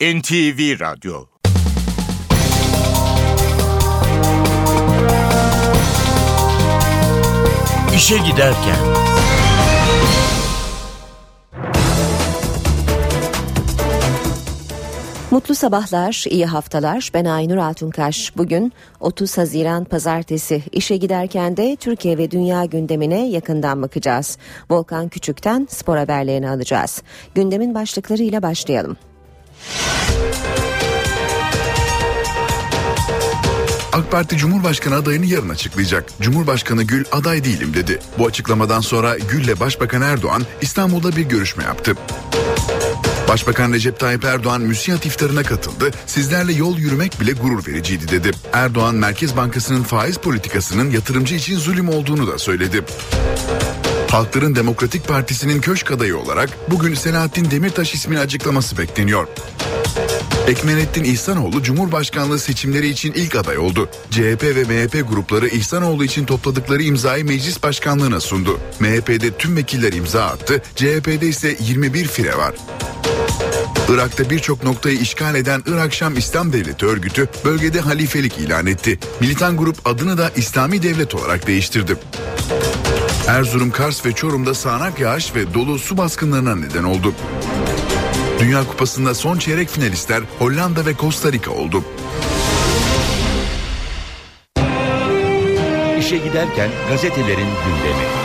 NTV Radyo İşe Giderken Mutlu sabahlar, iyi haftalar. Ben Aynur Altunkaş. Bugün 30 Haziran Pazartesi. İşe giderken de Türkiye ve dünya gündemine yakından bakacağız. Volkan Küçük'ten spor haberlerini alacağız. Gündemin başlıklarıyla başlayalım. AK Parti Cumhurbaşkanı adayını yarın açıklayacak. Cumhurbaşkanı Gül aday değilim dedi. Bu açıklamadan sonra Gül'le Başbakan Erdoğan İstanbul'da bir görüşme yaptı. Başbakan Recep Tayyip Erdoğan müsiyat iftarına katıldı. Sizlerle yol yürümek bile gurur vericiydi dedi. Erdoğan Merkez Bankası'nın faiz politikasının yatırımcı için zulüm olduğunu da söyledi. Halkların Demokratik Partisi'nin köşk adayı olarak bugün Selahattin Demirtaş ismini açıklaması bekleniyor. Ekmenettin İhsanoğlu Cumhurbaşkanlığı seçimleri için ilk aday oldu. CHP ve MHP grupları İhsanoğlu için topladıkları imzayı meclis başkanlığına sundu. MHP'de tüm vekiller imza attı, CHP'de ise 21 fire var. Irak'ta birçok noktayı işgal eden Irak Şam İslam Devleti örgütü bölgede halifelik ilan etti. Militan grup adını da İslami Devlet olarak değiştirdi. Erzurum, Kars ve Çorum'da sağanak yağış ve dolu su baskınlarına neden oldu. Dünya Kupası'nda son çeyrek finalistler Hollanda ve Costa Rica oldu. İşe Giderken gazetelerin gündemi.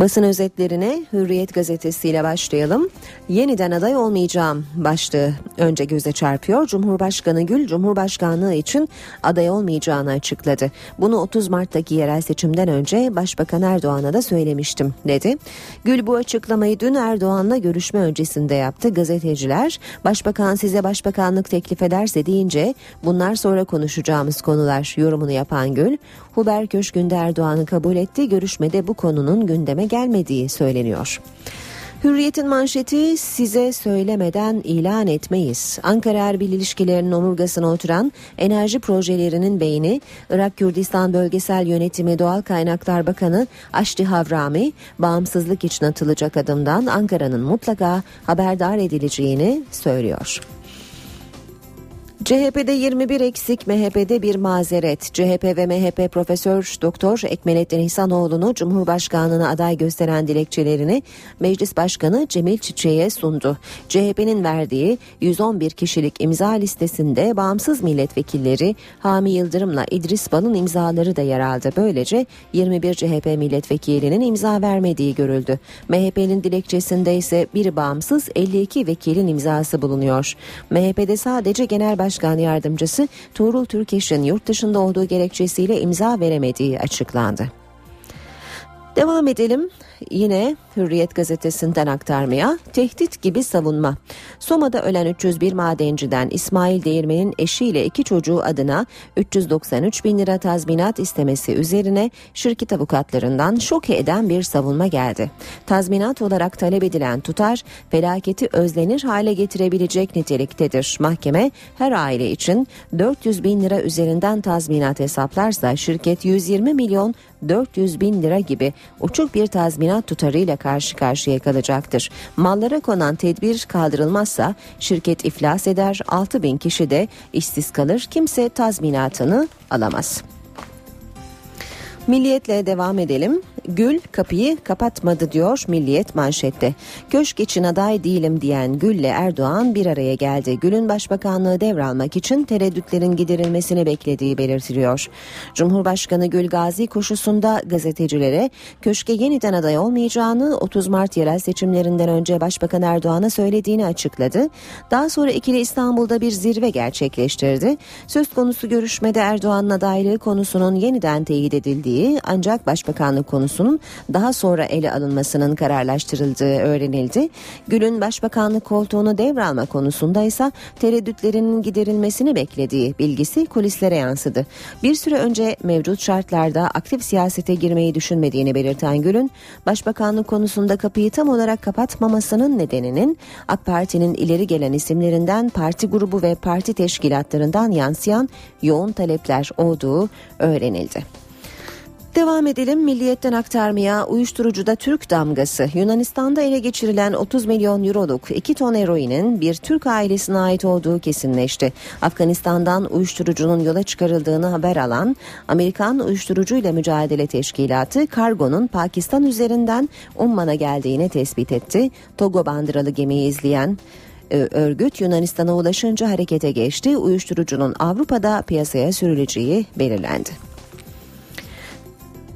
Basın özetlerine Hürriyet gazetesiyle başlayalım. Yeniden aday olmayacağım başlığı önce göze çarpıyor. Cumhurbaşkanı Gül Cumhurbaşkanlığı için aday olmayacağını açıkladı. Bunu 30 Mart'taki yerel seçimden önce Başbakan Erdoğan'a da söylemiştim dedi. Gül bu açıklamayı dün Erdoğan'la görüşme öncesinde yaptı. Gazeteciler Başbakan size başbakanlık teklif ederse deyince bunlar sonra konuşacağımız konular yorumunu yapan Gül Huber Köşkü'nde Erdoğan'ı kabul etti. Görüşmede bu konunun gündeme gelmediği söyleniyor. Hürriyet'in manşeti size söylemeden ilan etmeyiz. Ankara Erbil ilişkilerinin omurgasına oturan enerji projelerinin beyni Irak Kürdistan Bölgesel Yönetimi Doğal Kaynaklar Bakanı Aşti Havrami bağımsızlık için atılacak adımdan Ankara'nın mutlaka haberdar edileceğini söylüyor. CHP'de 21 eksik, MHP'de bir mazeret. CHP ve MHP Profesör Doktor Ekmelettin İhsanoğlu'nu Cumhurbaşkanlığına aday gösteren dilekçelerini Meclis Başkanı Cemil Çiçek'e sundu. CHP'nin verdiği 111 kişilik imza listesinde bağımsız milletvekilleri Hami Yıldırım'la İdris Bal'ın imzaları da yer aldı. Böylece 21 CHP milletvekilinin imza vermediği görüldü. MHP'nin dilekçesinde ise bir bağımsız 52 vekilin imzası bulunuyor. MHP'de sadece Genel Başkanı Başkan Yardımcısı Tuğrul Türkeş'in yurt dışında olduğu gerekçesiyle imza veremediği açıklandı. Devam edelim yine Hürriyet gazetesinden aktarmaya tehdit gibi savunma. Soma'da ölen 301 madenciden İsmail Değirmen'in eşiyle iki çocuğu adına 393 bin lira tazminat istemesi üzerine şirket avukatlarından şok eden bir savunma geldi. Tazminat olarak talep edilen tutar felaketi özlenir hale getirebilecek niteliktedir. Mahkeme her aile için 400 bin lira üzerinden tazminat hesaplarsa şirket 120 milyon 400 bin lira gibi uçuk bir tazminat tutarıyla karşı karşıya kalacaktır. Mallara konan tedbir kaldırılmazsa şirket iflas eder, 6 bin kişi de işsiz kalır, kimse tazminatını alamaz. Milliyetle devam edelim. Gül kapıyı kapatmadı diyor Milliyet manşette. Köşk için aday değilim diyen Gül'le Erdoğan bir araya geldi. Gül'ün başbakanlığı devralmak için tereddütlerin giderilmesini beklediği belirtiliyor. Cumhurbaşkanı Gül Gazi koşusunda gazetecilere köşke yeniden aday olmayacağını 30 Mart yerel seçimlerinden önce Başbakan Erdoğan'a söylediğini açıkladı. Daha sonra ikili İstanbul'da bir zirve gerçekleştirdi. Söz konusu görüşmede Erdoğan'ın adaylığı konusunun yeniden teyit edildiği ancak başbakanlık konusu konusunun daha sonra ele alınmasının kararlaştırıldığı öğrenildi. Gül'ün başbakanlık koltuğunu devralma konusunda ise tereddütlerinin giderilmesini beklediği bilgisi kulislere yansıdı. Bir süre önce mevcut şartlarda aktif siyasete girmeyi düşünmediğini belirten Gül'ün başbakanlık konusunda kapıyı tam olarak kapatmamasının nedeninin AK Parti'nin ileri gelen isimlerinden parti grubu ve parti teşkilatlarından yansıyan yoğun talepler olduğu öğrenildi. Devam edelim milliyetten aktarmaya uyuşturucuda Türk damgası. Yunanistan'da ele geçirilen 30 milyon euroluk 2 ton eroinin bir Türk ailesine ait olduğu kesinleşti. Afganistan'dan uyuşturucunun yola çıkarıldığını haber alan Amerikan Uyuşturucuyla Mücadele Teşkilatı kargonun Pakistan üzerinden Umman'a geldiğini tespit etti. Togo bandıralı gemiyi izleyen e, örgüt Yunanistan'a ulaşınca harekete geçti. Uyuşturucunun Avrupa'da piyasaya sürüleceği belirlendi.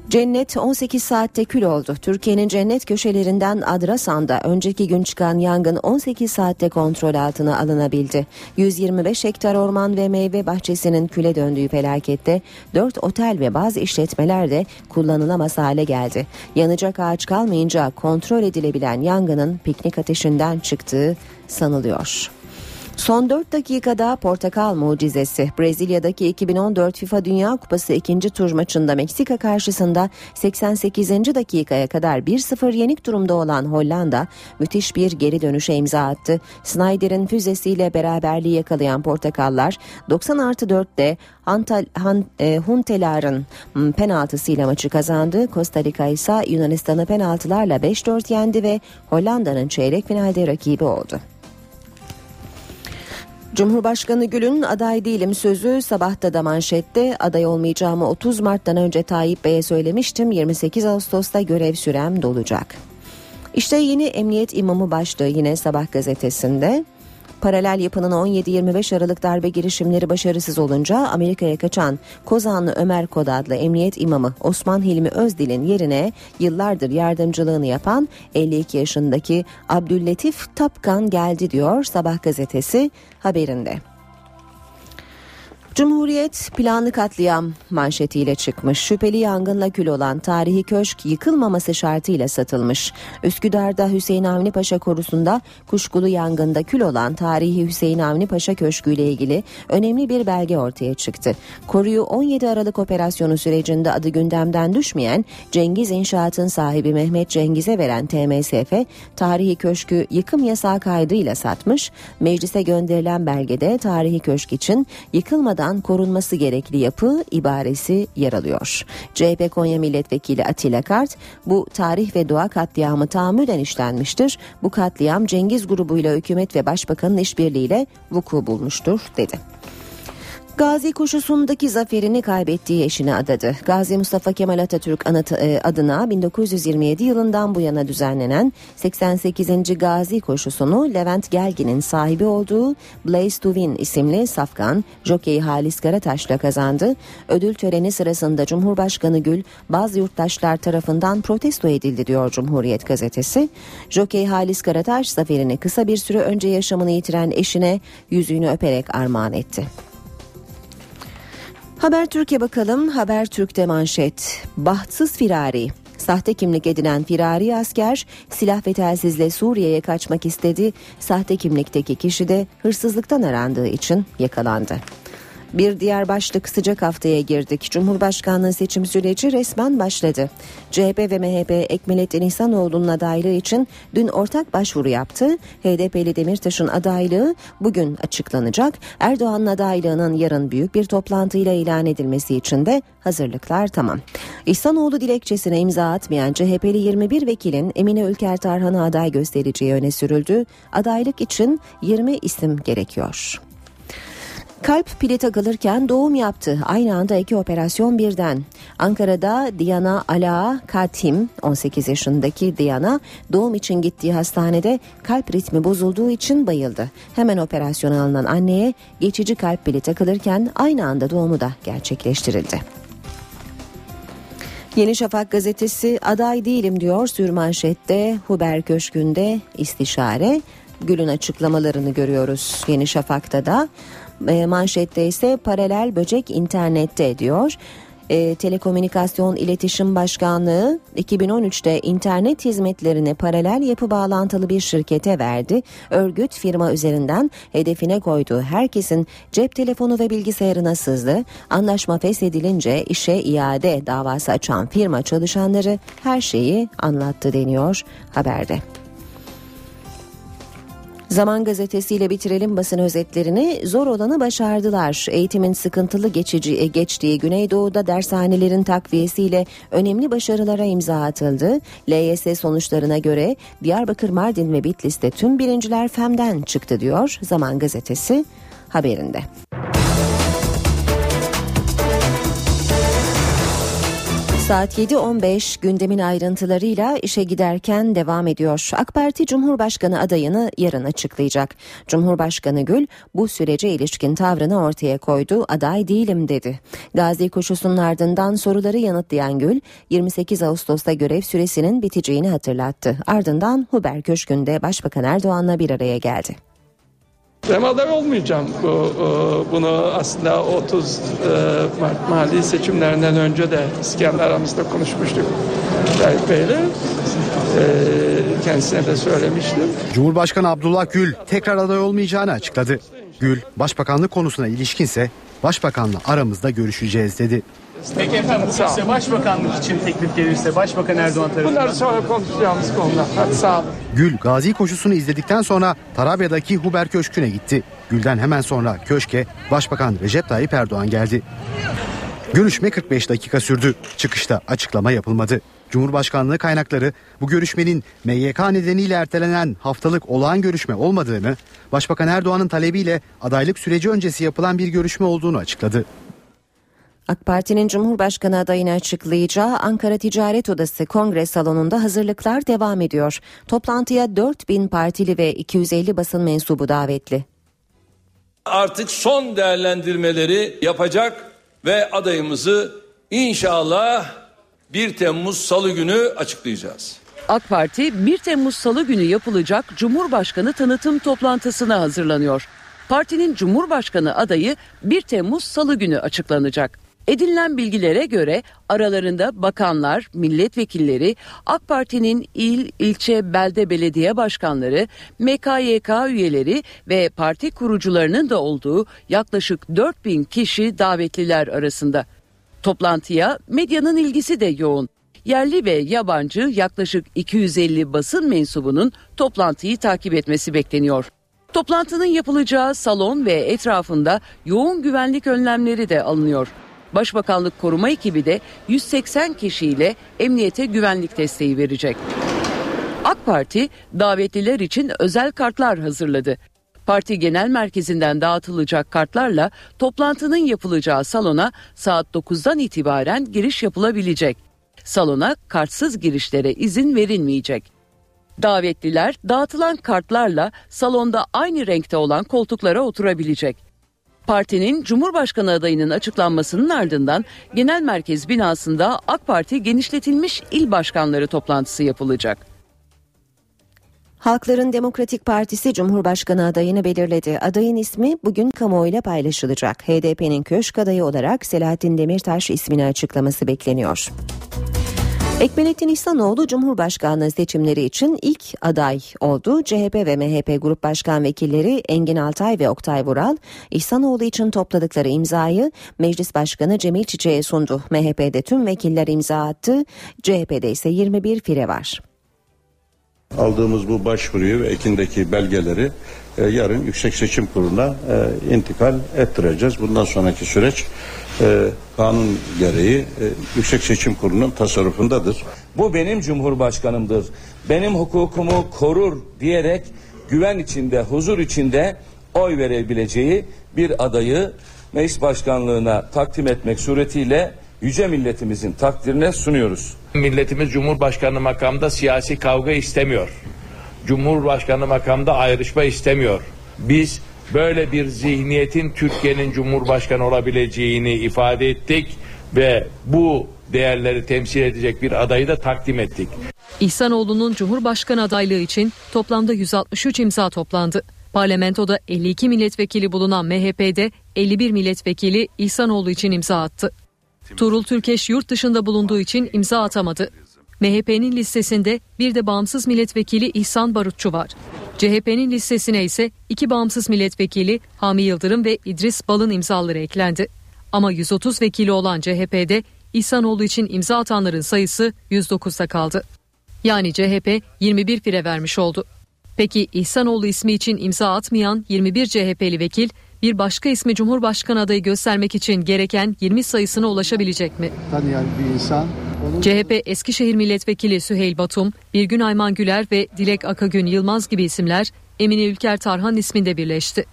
Cennet 18 saatte kül oldu. Türkiye'nin cennet köşelerinden Adrasan'da önceki gün çıkan yangın 18 saatte kontrol altına alınabildi. 125 hektar orman ve meyve bahçesinin küle döndüğü felakette 4 otel ve bazı işletmeler de kullanılamaz hale geldi. Yanacak ağaç kalmayınca kontrol edilebilen yangının piknik ateşinden çıktığı sanılıyor. Son 4 dakikada Portakal mucizesi. Brezilya'daki 2014 FIFA Dünya Kupası ikinci tur maçında Meksika karşısında 88. dakikaya kadar 1-0 yenik durumda olan Hollanda müthiş bir geri dönüşe imza attı. Snyder'in füzesiyle beraberliği yakalayan Portakallar 90 artı 4'te Antal, Han, e, Huntelar'ın penaltısıyla maçı kazandı. Costa Rica ise Yunanistan'ı penaltılarla 5-4 yendi ve Hollanda'nın çeyrek finalde rakibi oldu. Cumhurbaşkanı Gül'ün aday değilim sözü sabahta da manşette aday olmayacağımı 30 Mart'tan önce Tayyip Bey'e söylemiştim 28 Ağustos'ta görev sürem dolacak. İşte yeni emniyet imamı başlığı yine sabah gazetesinde. Paralel yapının 17-25 Aralık darbe girişimleri başarısız olunca Amerika'ya kaçan Kozanlı Ömer Kod adlı emniyet imamı Osman Hilmi Özdil'in yerine yıllardır yardımcılığını yapan 52 yaşındaki Abdülletif Tapkan geldi diyor Sabah gazetesi haberinde. Cumhuriyet planlı katliam manşetiyle çıkmış. Şüpheli yangınla kül olan tarihi köşk yıkılmaması şartıyla satılmış. Üsküdar'da Hüseyin Avni Paşa korusunda kuşkulu yangında kül olan tarihi Hüseyin Avni Paşa Köşkü ile ilgili önemli bir belge ortaya çıktı. Koruyu 17 Aralık operasyonu sürecinde adı gündemden düşmeyen Cengiz İnşaat'ın sahibi Mehmet Cengiz'e veren TMSF tarihi köşkü yıkım yasağı kaydıyla satmış. Meclise gönderilen belgede tarihi köşk için yıkılmadan tarafından korunması gerekli yapı ibaresi yer alıyor. CHP Konya Milletvekili Atilla Kart bu tarih ve doğa katliamı tahammüden işlenmiştir. Bu katliam Cengiz grubuyla hükümet ve başbakanın işbirliğiyle vuku bulmuştur dedi. Gazi koşusundaki zaferini kaybettiği eşine adadı. Gazi Mustafa Kemal Atatürk e, adına 1927 yılından bu yana düzenlenen 88. Gazi koşusunu Levent Gelgin'in sahibi olduğu Blaze to Win isimli safkan jockey Halis Karataş'la kazandı. Ödül töreni sırasında Cumhurbaşkanı Gül bazı yurttaşlar tarafından protesto edildi diyor Cumhuriyet gazetesi. Jockey Halis Karataş zaferini kısa bir süre önce yaşamını yitiren eşine yüzüğünü öperek armağan etti. Haber Türkiye bakalım. Haber Türk'te manşet. Bahtsız firari. Sahte kimlik edinen firari asker silah ve telsizle Suriye'ye kaçmak istedi. Sahte kimlikteki kişi de hırsızlıktan arandığı için yakalandı. Bir diğer başlık sıcak haftaya girdik. Cumhurbaşkanlığı seçim süreci resmen başladı. CHP ve MHP Ekmelettin İhsanoğlu'nun adaylığı için dün ortak başvuru yaptı. HDP'li Demirtaş'ın adaylığı bugün açıklanacak. Erdoğan'ın adaylığının yarın büyük bir toplantıyla ilan edilmesi için de hazırlıklar tamam. İhsanoğlu dilekçesine imza atmayan CHP'li 21 vekilin Emine Ülker Tarhan'a aday göstereceği öne sürüldü. Adaylık için 20 isim gerekiyor. Kalp pili takılırken doğum yaptı. Aynı anda iki operasyon birden. Ankara'da Diana Ala Katim 18 yaşındaki Diana doğum için gittiği hastanede kalp ritmi bozulduğu için bayıldı. Hemen operasyona alınan anneye geçici kalp pili takılırken aynı anda doğumu da gerçekleştirildi. Yeni Şafak gazetesi aday değilim diyor sürmanşette Huber Köşkü'nde istişare. Gül'ün açıklamalarını görüyoruz Yeni Şafak'ta da. E, manşette ise paralel böcek internette diyor. E, Telekomünikasyon İletişim Başkanlığı 2013'te internet hizmetlerini paralel yapı bağlantılı bir şirkete verdi. Örgüt firma üzerinden hedefine koyduğu herkesin cep telefonu ve bilgisayarına sızdı. Anlaşma feshedilince işe iade davası açan firma çalışanları her şeyi anlattı deniyor haberde. Zaman gazetesiyle bitirelim basın özetlerini. Zor olanı başardılar. Eğitimin sıkıntılı geçici e, geçtiği Güneydoğu'da dershanelerin takviyesiyle önemli başarılara imza atıldı. LYS sonuçlarına göre Diyarbakır, Mardin ve Bitlis'te tüm birinciler FEM'den çıktı diyor Zaman gazetesi haberinde. Saat 7.15 gündemin ayrıntılarıyla işe giderken devam ediyor. AK Parti Cumhurbaşkanı adayını yarın açıklayacak. Cumhurbaşkanı Gül bu sürece ilişkin tavrını ortaya koydu. Aday değilim dedi. Gazi koşusunun ardından soruları yanıtlayan Gül 28 Ağustos'ta görev süresinin biteceğini hatırlattı. Ardından Huber Köşkü'nde Başbakan Erdoğan'la bir araya geldi. Ben aday olmayacağım. Bu, e, bunu aslında 30 e, Mart mahalli seçimlerinden önce de İskender aramızda konuşmuştuk. Tayyip Bey'le. E, kendisine de söylemiştim. Cumhurbaşkanı Abdullah Gül tekrar aday olmayacağını açıkladı. Gül, başbakanlık konusuna ilişkinse başbakanla aramızda görüşeceğiz dedi. Peki efendim ol. size başbakanlık için teklif gelirse Başbakan Erdoğan tarafından Bunları sonra konuşacağımız konular. Hadi sağ olun. Gül, Gazi koşusunu izledikten sonra Tarabya'daki Huber Köşkü'ne gitti. Gül'den hemen sonra köşke Başbakan Recep Tayyip Erdoğan geldi. Görüşme 45 dakika sürdü. Çıkışta açıklama yapılmadı. Cumhurbaşkanlığı kaynakları bu görüşmenin MYK nedeniyle ertelenen haftalık olağan görüşme olmadığını, Başbakan Erdoğan'ın talebiyle adaylık süreci öncesi yapılan bir görüşme olduğunu açıkladı. AK Parti'nin Cumhurbaşkanı adayını açıklayacağı Ankara Ticaret Odası Kongre Salonu'nda hazırlıklar devam ediyor. Toplantıya 4000 partili ve 250 basın mensubu davetli. artık son değerlendirmeleri yapacak ve adayımızı inşallah 1 Temmuz Salı günü açıklayacağız. AK Parti 1 Temmuz Salı günü yapılacak Cumhurbaşkanı tanıtım toplantısına hazırlanıyor. Partinin Cumhurbaşkanı adayı 1 Temmuz Salı günü açıklanacak. Edinilen bilgilere göre aralarında bakanlar, milletvekilleri, AK Parti'nin il, ilçe, belde belediye başkanları, MKYK üyeleri ve parti kurucularının da olduğu yaklaşık 4000 kişi davetliler arasında. Toplantıya medyanın ilgisi de yoğun. Yerli ve yabancı yaklaşık 250 basın mensubunun toplantıyı takip etmesi bekleniyor. Toplantının yapılacağı salon ve etrafında yoğun güvenlik önlemleri de alınıyor. Başbakanlık koruma ekibi de 180 kişiyle emniyete güvenlik desteği verecek. AK Parti davetliler için özel kartlar hazırladı. Parti genel merkezinden dağıtılacak kartlarla toplantının yapılacağı salona saat 9'dan itibaren giriş yapılabilecek. Salona kartsız girişlere izin verilmeyecek. Davetliler dağıtılan kartlarla salonda aynı renkte olan koltuklara oturabilecek. Partinin Cumhurbaşkanı adayının açıklanmasının ardından Genel Merkez binasında AK Parti genişletilmiş il başkanları toplantısı yapılacak. Halkların Demokratik Partisi Cumhurbaşkanı adayını belirledi. Adayın ismi bugün kamuoyuyla paylaşılacak. HDP'nin köşk adayı olarak Selahattin Demirtaş ismini açıklaması bekleniyor. Ekmelettin İhsanoğlu Cumhurbaşkanlığı seçimleri için ilk aday oldu. CHP ve MHP Grup Başkan Vekilleri Engin Altay ve Oktay Vural, İhsanoğlu için topladıkları imzayı Meclis Başkanı Cemil Çiçek'e sundu. MHP'de tüm vekiller imza attı, CHP'de ise 21 fire var. Aldığımız bu başvuruyu ve ekindeki belgeleri e, yarın Yüksek Seçim Kurulu'na e, intikal ettireceğiz. Bundan sonraki süreç e, kanun gereği e, Yüksek Seçim Kurulu'nun tasarrufundadır. Bu benim cumhurbaşkanımdır. Benim hukukumu korur diyerek güven içinde, huzur içinde oy verebileceği bir adayı meclis başkanlığına takdim etmek suretiyle yüce milletimizin takdirine sunuyoruz. Milletimiz Cumhurbaşkanı makamda siyasi kavga istemiyor. Cumhurbaşkanı makamda ayrışma istemiyor. Biz böyle bir zihniyetin Türkiye'nin Cumhurbaşkanı olabileceğini ifade ettik ve bu değerleri temsil edecek bir adayı da takdim ettik. İhsanoğlu'nun Cumhurbaşkanı adaylığı için toplamda 163 imza toplandı. Parlamentoda 52 milletvekili bulunan MHP'de 51 milletvekili İhsanoğlu için imza attı. Tuğrul Türkeş yurt dışında bulunduğu için imza atamadı. MHP'nin listesinde bir de bağımsız milletvekili İhsan Barutçu var. CHP'nin listesine ise iki bağımsız milletvekili Hami Yıldırım ve İdris Bal'ın imzaları eklendi. Ama 130 vekili olan CHP'de İhsanoğlu için imza atanların sayısı 109'da kaldı. Yani CHP 21 fire vermiş oldu. Peki İhsanoğlu ismi için imza atmayan 21 CHP'li vekil bir başka ismi Cumhurbaşkanı adayı göstermek için gereken 20 sayısına ulaşabilecek mi? Tanıyan bir insan CHP Eskişehir Milletvekili Süheyl Batum, Birgün Ayman Güler ve Dilek Akagün Yılmaz gibi isimler Emine Ülker Tarhan isminde birleşti.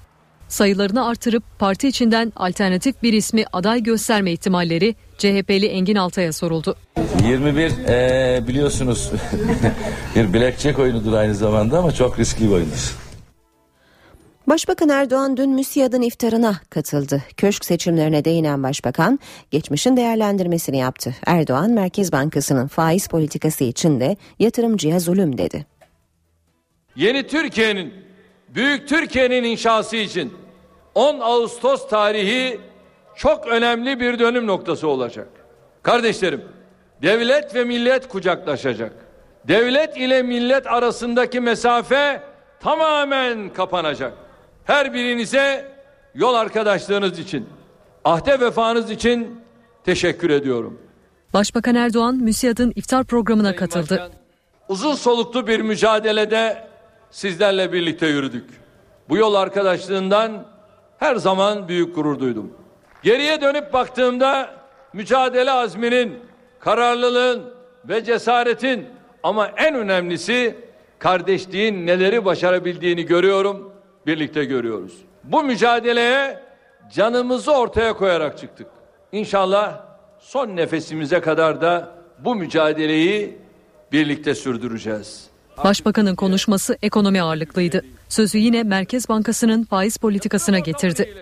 Sayılarını artırıp parti içinden alternatif bir ismi aday gösterme ihtimalleri CHP'li Engin Altay'a soruldu. 21 eee, biliyorsunuz bir blackjack oyunudur aynı zamanda ama çok riskli bir oyundur. Başbakan Erdoğan dün MÜSİAD'ın iftarına katıldı. Köşk seçimlerine değinen başbakan geçmişin değerlendirmesini yaptı. Erdoğan Merkez Bankası'nın faiz politikası için de yatırımcıya zulüm dedi. Yeni Türkiye'nin, büyük Türkiye'nin inşası için 10 Ağustos tarihi çok önemli bir dönüm noktası olacak. Kardeşlerim, devlet ve millet kucaklaşacak. Devlet ile millet arasındaki mesafe tamamen kapanacak. Her birinize yol arkadaşlığınız için, ahde vefanız için teşekkür ediyorum. Başbakan Erdoğan MÜSİAD'ın iftar programına katıldı. Uzun soluklu bir mücadelede sizlerle birlikte yürüdük. Bu yol arkadaşlığından her zaman büyük gurur duydum. Geriye dönüp baktığımda mücadele azminin, kararlılığın ve cesaretin ama en önemlisi kardeşliğin neleri başarabildiğini görüyorum, birlikte görüyoruz. Bu mücadeleye canımızı ortaya koyarak çıktık. İnşallah son nefesimize kadar da bu mücadeleyi birlikte sürdüreceğiz. Başbakanın konuşması ekonomi ağırlıklıydı. Sözü yine Merkez Bankası'nın faiz politikasına getirdi.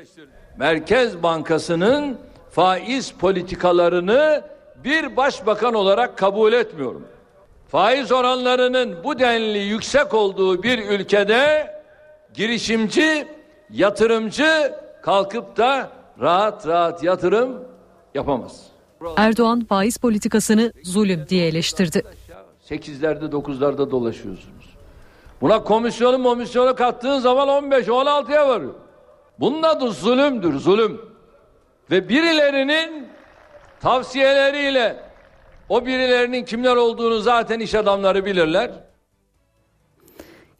Merkez Bankası'nın faiz politikalarını bir başbakan olarak kabul etmiyorum. Faiz oranlarının bu denli yüksek olduğu bir ülkede girişimci, yatırımcı kalkıp da rahat rahat yatırım yapamaz. Erdoğan faiz politikasını zulüm diye eleştirdi. Sekizlerde dokuzlarda dolaşıyorsunuz. Buna komisyonu komisyonu kattığın zaman 15-16'ya varıyor. Bunun adı zulümdür, zulüm. Ve birilerinin tavsiyeleriyle o birilerinin kimler olduğunu zaten iş adamları bilirler.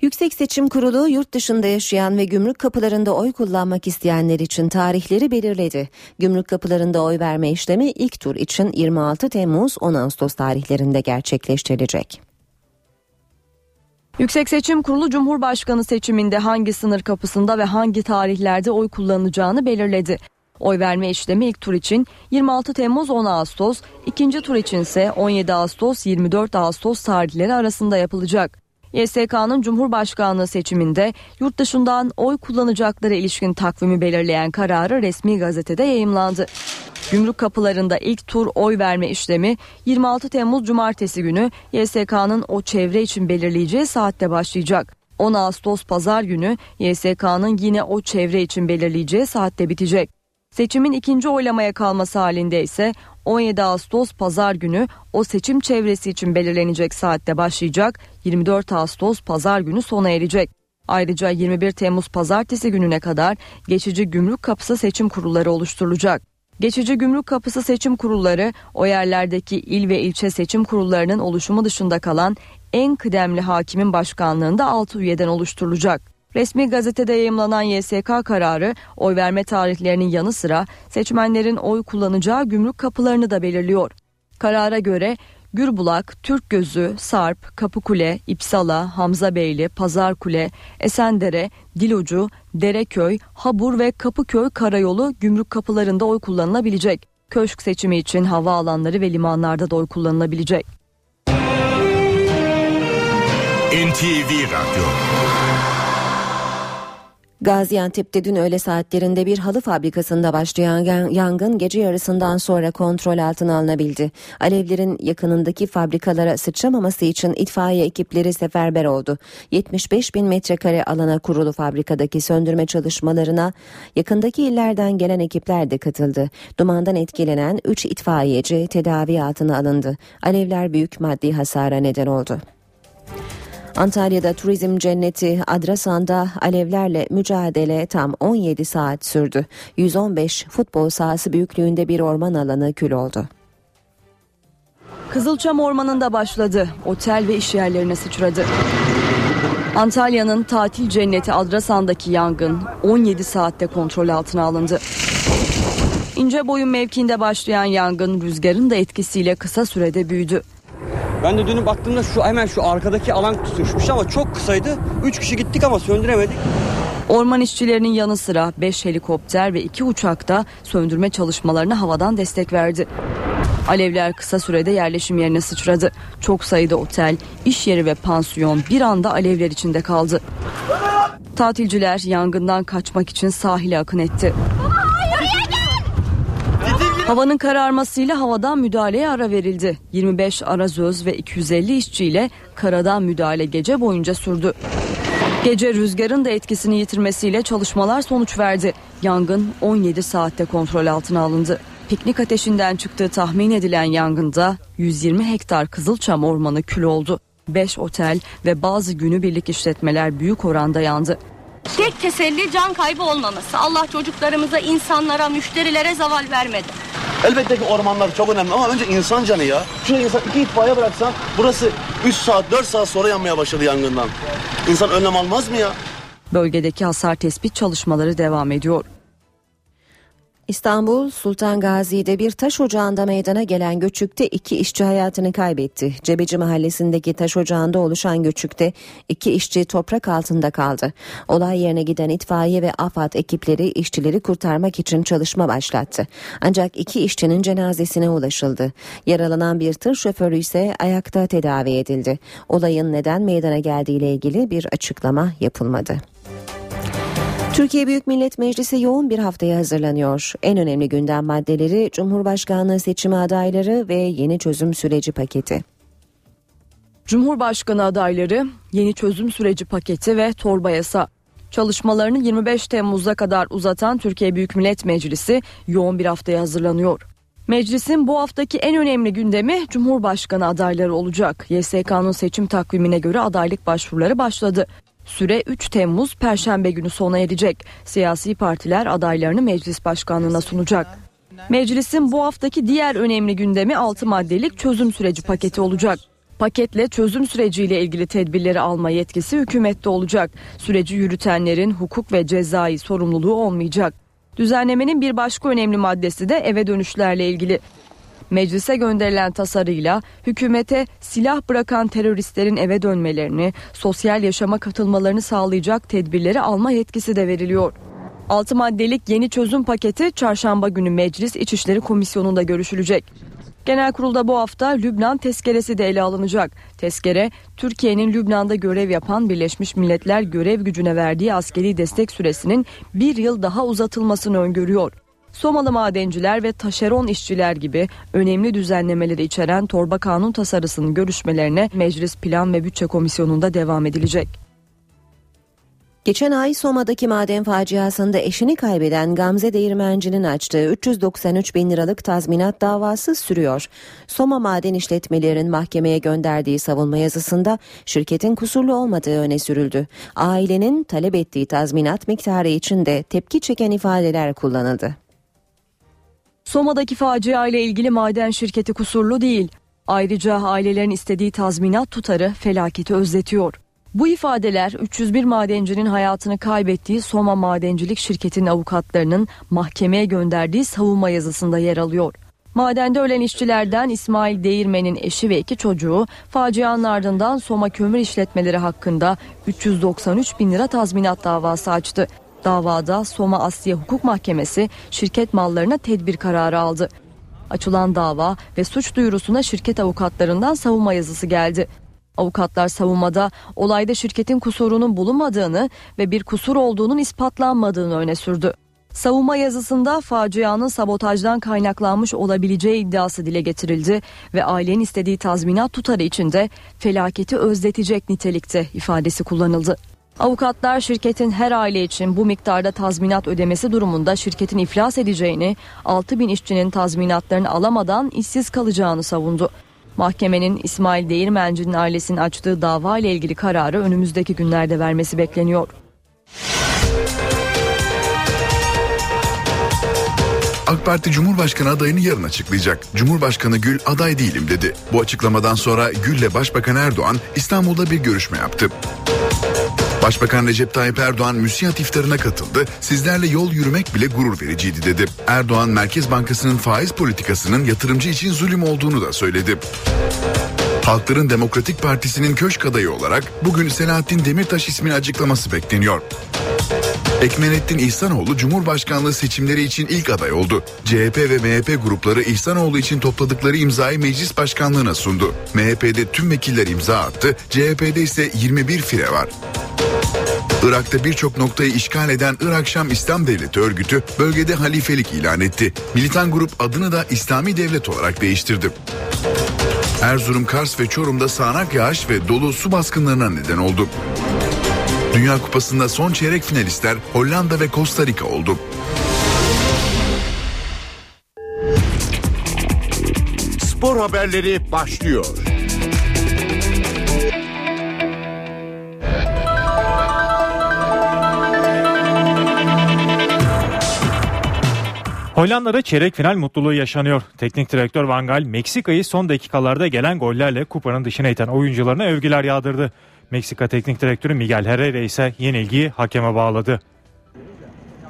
Yüksek Seçim Kurulu yurt dışında yaşayan ve gümrük kapılarında oy kullanmak isteyenler için tarihleri belirledi. Gümrük kapılarında oy verme işlemi ilk tur için 26 Temmuz 10 Ağustos tarihlerinde gerçekleştirilecek. Yüksek Seçim Kurulu Cumhurbaşkanı seçiminde hangi sınır kapısında ve hangi tarihlerde oy kullanılacağını belirledi. Oy verme işlemi ilk tur için 26 Temmuz 10 Ağustos, ikinci tur için ise 17 Ağustos 24 Ağustos tarihleri arasında yapılacak. YSK'nın Cumhurbaşkanlığı seçiminde yurt dışından oy kullanacaklara ilişkin takvimi belirleyen kararı resmi gazetede yayımlandı. Gümrük kapılarında ilk tur oy verme işlemi 26 Temmuz Cumartesi günü YSK'nın o çevre için belirleyeceği saatte başlayacak. 10 Ağustos Pazar günü YSK'nın yine o çevre için belirleyeceği saatte bitecek. Seçimin ikinci oylamaya kalması halinde ise 17 Ağustos Pazar günü o seçim çevresi için belirlenecek saatte başlayacak, 24 Ağustos Pazar günü sona erecek. Ayrıca 21 Temmuz Pazartesi gününe kadar geçici gümrük kapısı seçim kurulları oluşturulacak. Geçici gümrük kapısı seçim kurulları o yerlerdeki il ve ilçe seçim kurullarının oluşumu dışında kalan en kıdemli hakimin başkanlığında 6 üyeden oluşturulacak. Resmi gazetede yayımlanan YSK kararı oy verme tarihlerinin yanı sıra seçmenlerin oy kullanacağı gümrük kapılarını da belirliyor. Karara göre Gürbulak, Türkgözü, Sarp, Kapıkule, İpsala, Hamzabeyli, Pazarkule, Esendere, Dilucu, Dereköy, Habur ve Kapıköy karayolu gümrük kapılarında oy kullanılabilecek. Köşk seçimi için havaalanları ve limanlarda da oy kullanılabilecek. NTV Radyo Gaziantep'te dün öğle saatlerinde bir halı fabrikasında başlayan yangın gece yarısından sonra kontrol altına alınabildi. Alevlerin yakınındaki fabrikalara sıçramaması için itfaiye ekipleri seferber oldu. 75 bin metrekare alana kurulu fabrikadaki söndürme çalışmalarına yakındaki illerden gelen ekipler de katıldı. Dumandan etkilenen 3 itfaiyeci tedavi altına alındı. Alevler büyük maddi hasara neden oldu. Antalya'da turizm cenneti Adrasan'da alevlerle mücadele tam 17 saat sürdü. 115 futbol sahası büyüklüğünde bir orman alanı kül oldu. Kızılçam Ormanı'nda başladı. Otel ve iş yerlerine sıçradı. Antalya'nın tatil cenneti Adrasan'daki yangın 17 saatte kontrol altına alındı. İnce boyun mevkiinde başlayan yangın rüzgarın da etkisiyle kısa sürede büyüdü. Ben de dönüp baktığımda şu hemen şu arkadaki alan tutuşmuş ama çok kısaydı. 3 kişi gittik ama söndüremedik. Orman işçilerinin yanı sıra 5 helikopter ve 2 uçak da söndürme çalışmalarına havadan destek verdi. Alevler kısa sürede yerleşim yerine sıçradı. Çok sayıda otel, iş yeri ve pansiyon bir anda alevler içinde kaldı. Tatilciler yangından kaçmak için sahile akın etti. Havanın kararmasıyla havadan müdahaleye ara verildi. 25 arazöz ve 250 işçiyle karadan müdahale gece boyunca sürdü. Gece rüzgarın da etkisini yitirmesiyle çalışmalar sonuç verdi. Yangın 17 saatte kontrol altına alındı. Piknik ateşinden çıktığı tahmin edilen yangında 120 hektar Kızılçam ormanı kül oldu. 5 otel ve bazı günübirlik işletmeler büyük oranda yandı. Tek teselli can kaybı olmaması. Allah çocuklarımıza, insanlara, müşterilere zaval vermedi. Elbette ki ormanlar çok önemli ama önce insan canı ya. Şuraya insan iki itfaiye bıraksan burası 3 saat 4 saat sonra yanmaya başladı yangından. İnsan önlem almaz mı ya? Bölgedeki hasar tespit çalışmaları devam ediyor. İstanbul Sultan Gazi'de bir taş ocağında meydana gelen göçükte iki işçi hayatını kaybetti. Cebeci mahallesindeki taş ocağında oluşan göçükte iki işçi toprak altında kaldı. Olay yerine giden itfaiye ve AFAD ekipleri işçileri kurtarmak için çalışma başlattı. Ancak iki işçinin cenazesine ulaşıldı. Yaralanan bir tır şoförü ise ayakta tedavi edildi. Olayın neden meydana geldiğiyle ilgili bir açıklama yapılmadı. Türkiye Büyük Millet Meclisi yoğun bir haftaya hazırlanıyor. En önemli gündem maddeleri Cumhurbaşkanlığı seçimi adayları ve yeni çözüm süreci paketi. Cumhurbaşkanı adayları, yeni çözüm süreci paketi ve torba yasa. Çalışmalarını 25 Temmuz'a kadar uzatan Türkiye Büyük Millet Meclisi yoğun bir haftaya hazırlanıyor. Meclisin bu haftaki en önemli gündemi Cumhurbaşkanı adayları olacak. YSK'nın seçim takvimine göre adaylık başvuruları başladı. Süre 3 Temmuz Perşembe günü sona erecek. Siyasi partiler adaylarını meclis başkanlığına sunacak. Meclisin bu haftaki diğer önemli gündemi 6 maddelik çözüm süreci paketi olacak. Paketle çözüm süreciyle ilgili tedbirleri alma yetkisi hükümette olacak. Süreci yürütenlerin hukuk ve cezai sorumluluğu olmayacak. Düzenlemenin bir başka önemli maddesi de eve dönüşlerle ilgili. Meclise gönderilen tasarıyla hükümete silah bırakan teröristlerin eve dönmelerini, sosyal yaşama katılmalarını sağlayacak tedbirleri alma yetkisi de veriliyor. 6 maddelik yeni çözüm paketi çarşamba günü Meclis İçişleri Komisyonu'nda görüşülecek. Genel kurulda bu hafta Lübnan tezkeresi de ele alınacak. Tezkere, Türkiye'nin Lübnan'da görev yapan Birleşmiş Milletler görev gücüne verdiği askeri destek süresinin bir yıl daha uzatılmasını öngörüyor. Somalı madenciler ve taşeron işçiler gibi önemli düzenlemeleri içeren torba kanun tasarısının görüşmelerine Meclis Plan ve Bütçe Komisyonu'nda devam edilecek. Geçen ay Soma'daki maden faciasında eşini kaybeden Gamze Değirmenci'nin açtığı 393 bin liralık tazminat davası sürüyor. Soma maden işletmelerinin mahkemeye gönderdiği savunma yazısında şirketin kusurlu olmadığı öne sürüldü. Ailenin talep ettiği tazminat miktarı için de tepki çeken ifadeler kullanıldı. Soma'daki facia ile ilgili maden şirketi kusurlu değil. Ayrıca ailelerin istediği tazminat tutarı felaketi özletiyor. Bu ifadeler 301 madencinin hayatını kaybettiği Soma Madencilik Şirketi'nin avukatlarının mahkemeye gönderdiği savunma yazısında yer alıyor. Madende ölen işçilerden İsmail Değirmen'in eşi ve iki çocuğu facianın ardından Soma Kömür İşletmeleri hakkında 393 bin lira tazminat davası açtı. Davada Soma Asya Hukuk Mahkemesi şirket mallarına tedbir kararı aldı. Açılan dava ve suç duyurusuna şirket avukatlarından savunma yazısı geldi. Avukatlar savunmada olayda şirketin kusurunun bulunmadığını ve bir kusur olduğunun ispatlanmadığını öne sürdü. Savunma yazısında facianın sabotajdan kaynaklanmış olabileceği iddiası dile getirildi ve ailenin istediği tazminat tutarı içinde felaketi özletecek nitelikte ifadesi kullanıldı. Avukatlar şirketin her aile için bu miktarda tazminat ödemesi durumunda şirketin iflas edeceğini, 6 bin işçinin tazminatlarını alamadan işsiz kalacağını savundu. Mahkemenin İsmail Değirmenci'nin ailesinin açtığı dava ile ilgili kararı önümüzdeki günlerde vermesi bekleniyor. AK Parti Cumhurbaşkanı adayını yarın açıklayacak. Cumhurbaşkanı Gül aday değilim dedi. Bu açıklamadan sonra Gül'le Başbakan Erdoğan İstanbul'da bir görüşme yaptı. Başbakan Recep Tayyip Erdoğan müsiyat iftarına katıldı. Sizlerle yol yürümek bile gurur vericiydi dedi. Erdoğan Merkez Bankası'nın faiz politikasının yatırımcı için zulüm olduğunu da söyledi. Halkların Demokratik Partisi'nin köşk adayı olarak bugün Selahattin Demirtaş ismini açıklaması bekleniyor. Ekmenettin İhsanoğlu Cumhurbaşkanlığı seçimleri için ilk aday oldu. CHP ve MHP grupları İhsanoğlu için topladıkları imzayı meclis başkanlığına sundu. MHP'de tüm vekiller imza attı, CHP'de ise 21 fire var. Irak'ta birçok noktayı işgal eden Irak Şam İslam Devleti örgütü bölgede halifelik ilan etti. Militan grup adını da İslami Devlet olarak değiştirdi. Erzurum, Kars ve Çorum'da sağanak yağış ve dolu su baskınlarına neden oldu. Dünya Kupası'nda son çeyrek finalistler Hollanda ve Costa Rica oldu. Spor haberleri başlıyor. Hollanda'da çeyrek final mutluluğu yaşanıyor. Teknik direktör Van Gaal Meksika'yı son dakikalarda gelen gollerle kupanın dışına iten oyuncularına övgüler yağdırdı. Meksika teknik direktörü Miguel Herrera ise yenilgiyi hakeme bağladı.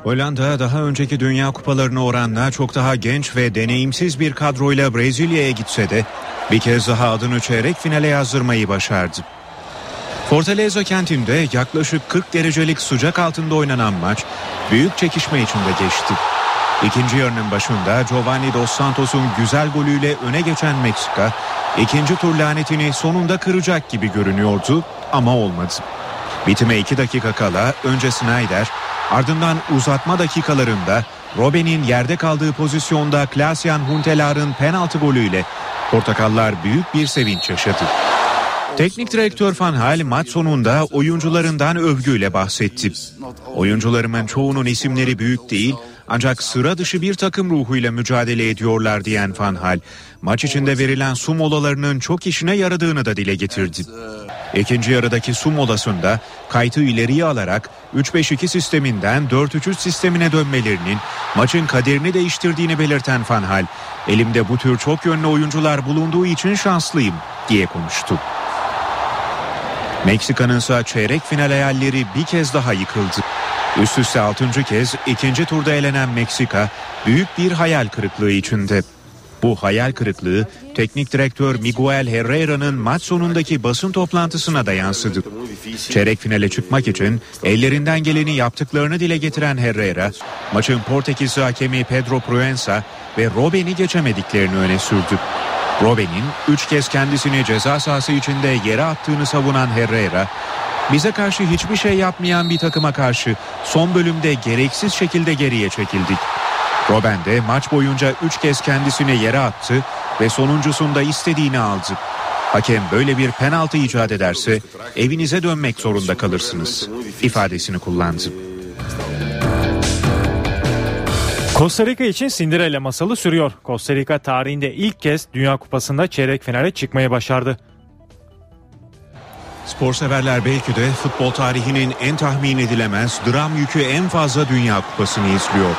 Hollanda daha önceki Dünya Kupalarına oranla çok daha genç ve deneyimsiz bir kadroyla Brezilya'ya gitse de bir kez daha adını çeyrek finale yazdırmayı başardı. Fortaleza kentinde yaklaşık 40 derecelik sıcak altında oynanan maç büyük çekişme içinde geçti. İkinci yarının başında Giovanni Dos Santos'un güzel golüyle öne geçen Meksika ikinci tur lanetini sonunda kıracak gibi görünüyordu ama olmadı. Bitime 2 dakika kala önce Snyder ardından uzatma dakikalarında Robben'in yerde kaldığı pozisyonda Klaasyan Huntelaar'ın penaltı golüyle Portakallar büyük bir sevinç yaşadı. Teknik direktör Van Hal maç sonunda oyuncularından övgüyle bahsetti. Oyuncularımın çoğunun isimleri büyük değil ancak sıra dışı bir takım ruhuyla mücadele ediyorlar diyen Van maç içinde verilen su molalarının çok işine yaradığını da dile getirdi. İkinci yarıdaki su molasında kaytı ileriye alarak 3-5-2 sisteminden 4-3-3 sistemine dönmelerinin maçın kaderini değiştirdiğini belirten Van elimde bu tür çok yönlü oyuncular bulunduğu için şanslıyım diye konuştu. Meksika'nın ise çeyrek final hayalleri bir kez daha yıkıldı. Üst üste 6. kez ikinci turda elenen Meksika büyük bir hayal kırıklığı içinde. Bu hayal kırıklığı teknik direktör Miguel Herrera'nın maç sonundaki basın toplantısına da yansıdı. Çeyrek finale çıkmak için ellerinden geleni yaptıklarını dile getiren Herrera, maçın Portekiz hakemi Pedro Proenza ve Robben'i geçemediklerini öne sürdü. Robben'in 3 kez kendisini ceza sahası içinde yere attığını savunan Herrera, bize karşı hiçbir şey yapmayan bir takıma karşı son bölümde gereksiz şekilde geriye çekildik. Robben de maç boyunca 3 kez kendisini yere attı ve sonuncusunda istediğini aldı. Hakem böyle bir penaltı icat ederse evinize dönmek zorunda kalırsınız ifadesini kullandı. Costa Rica için Cinderella masalı sürüyor. Costa Rica tarihinde ilk kez Dünya Kupası'nda çeyrek finale çıkmayı başardı. Spor severler belki de futbol tarihinin en tahmin edilemez dram yükü en fazla Dünya Kupası'nı izliyor.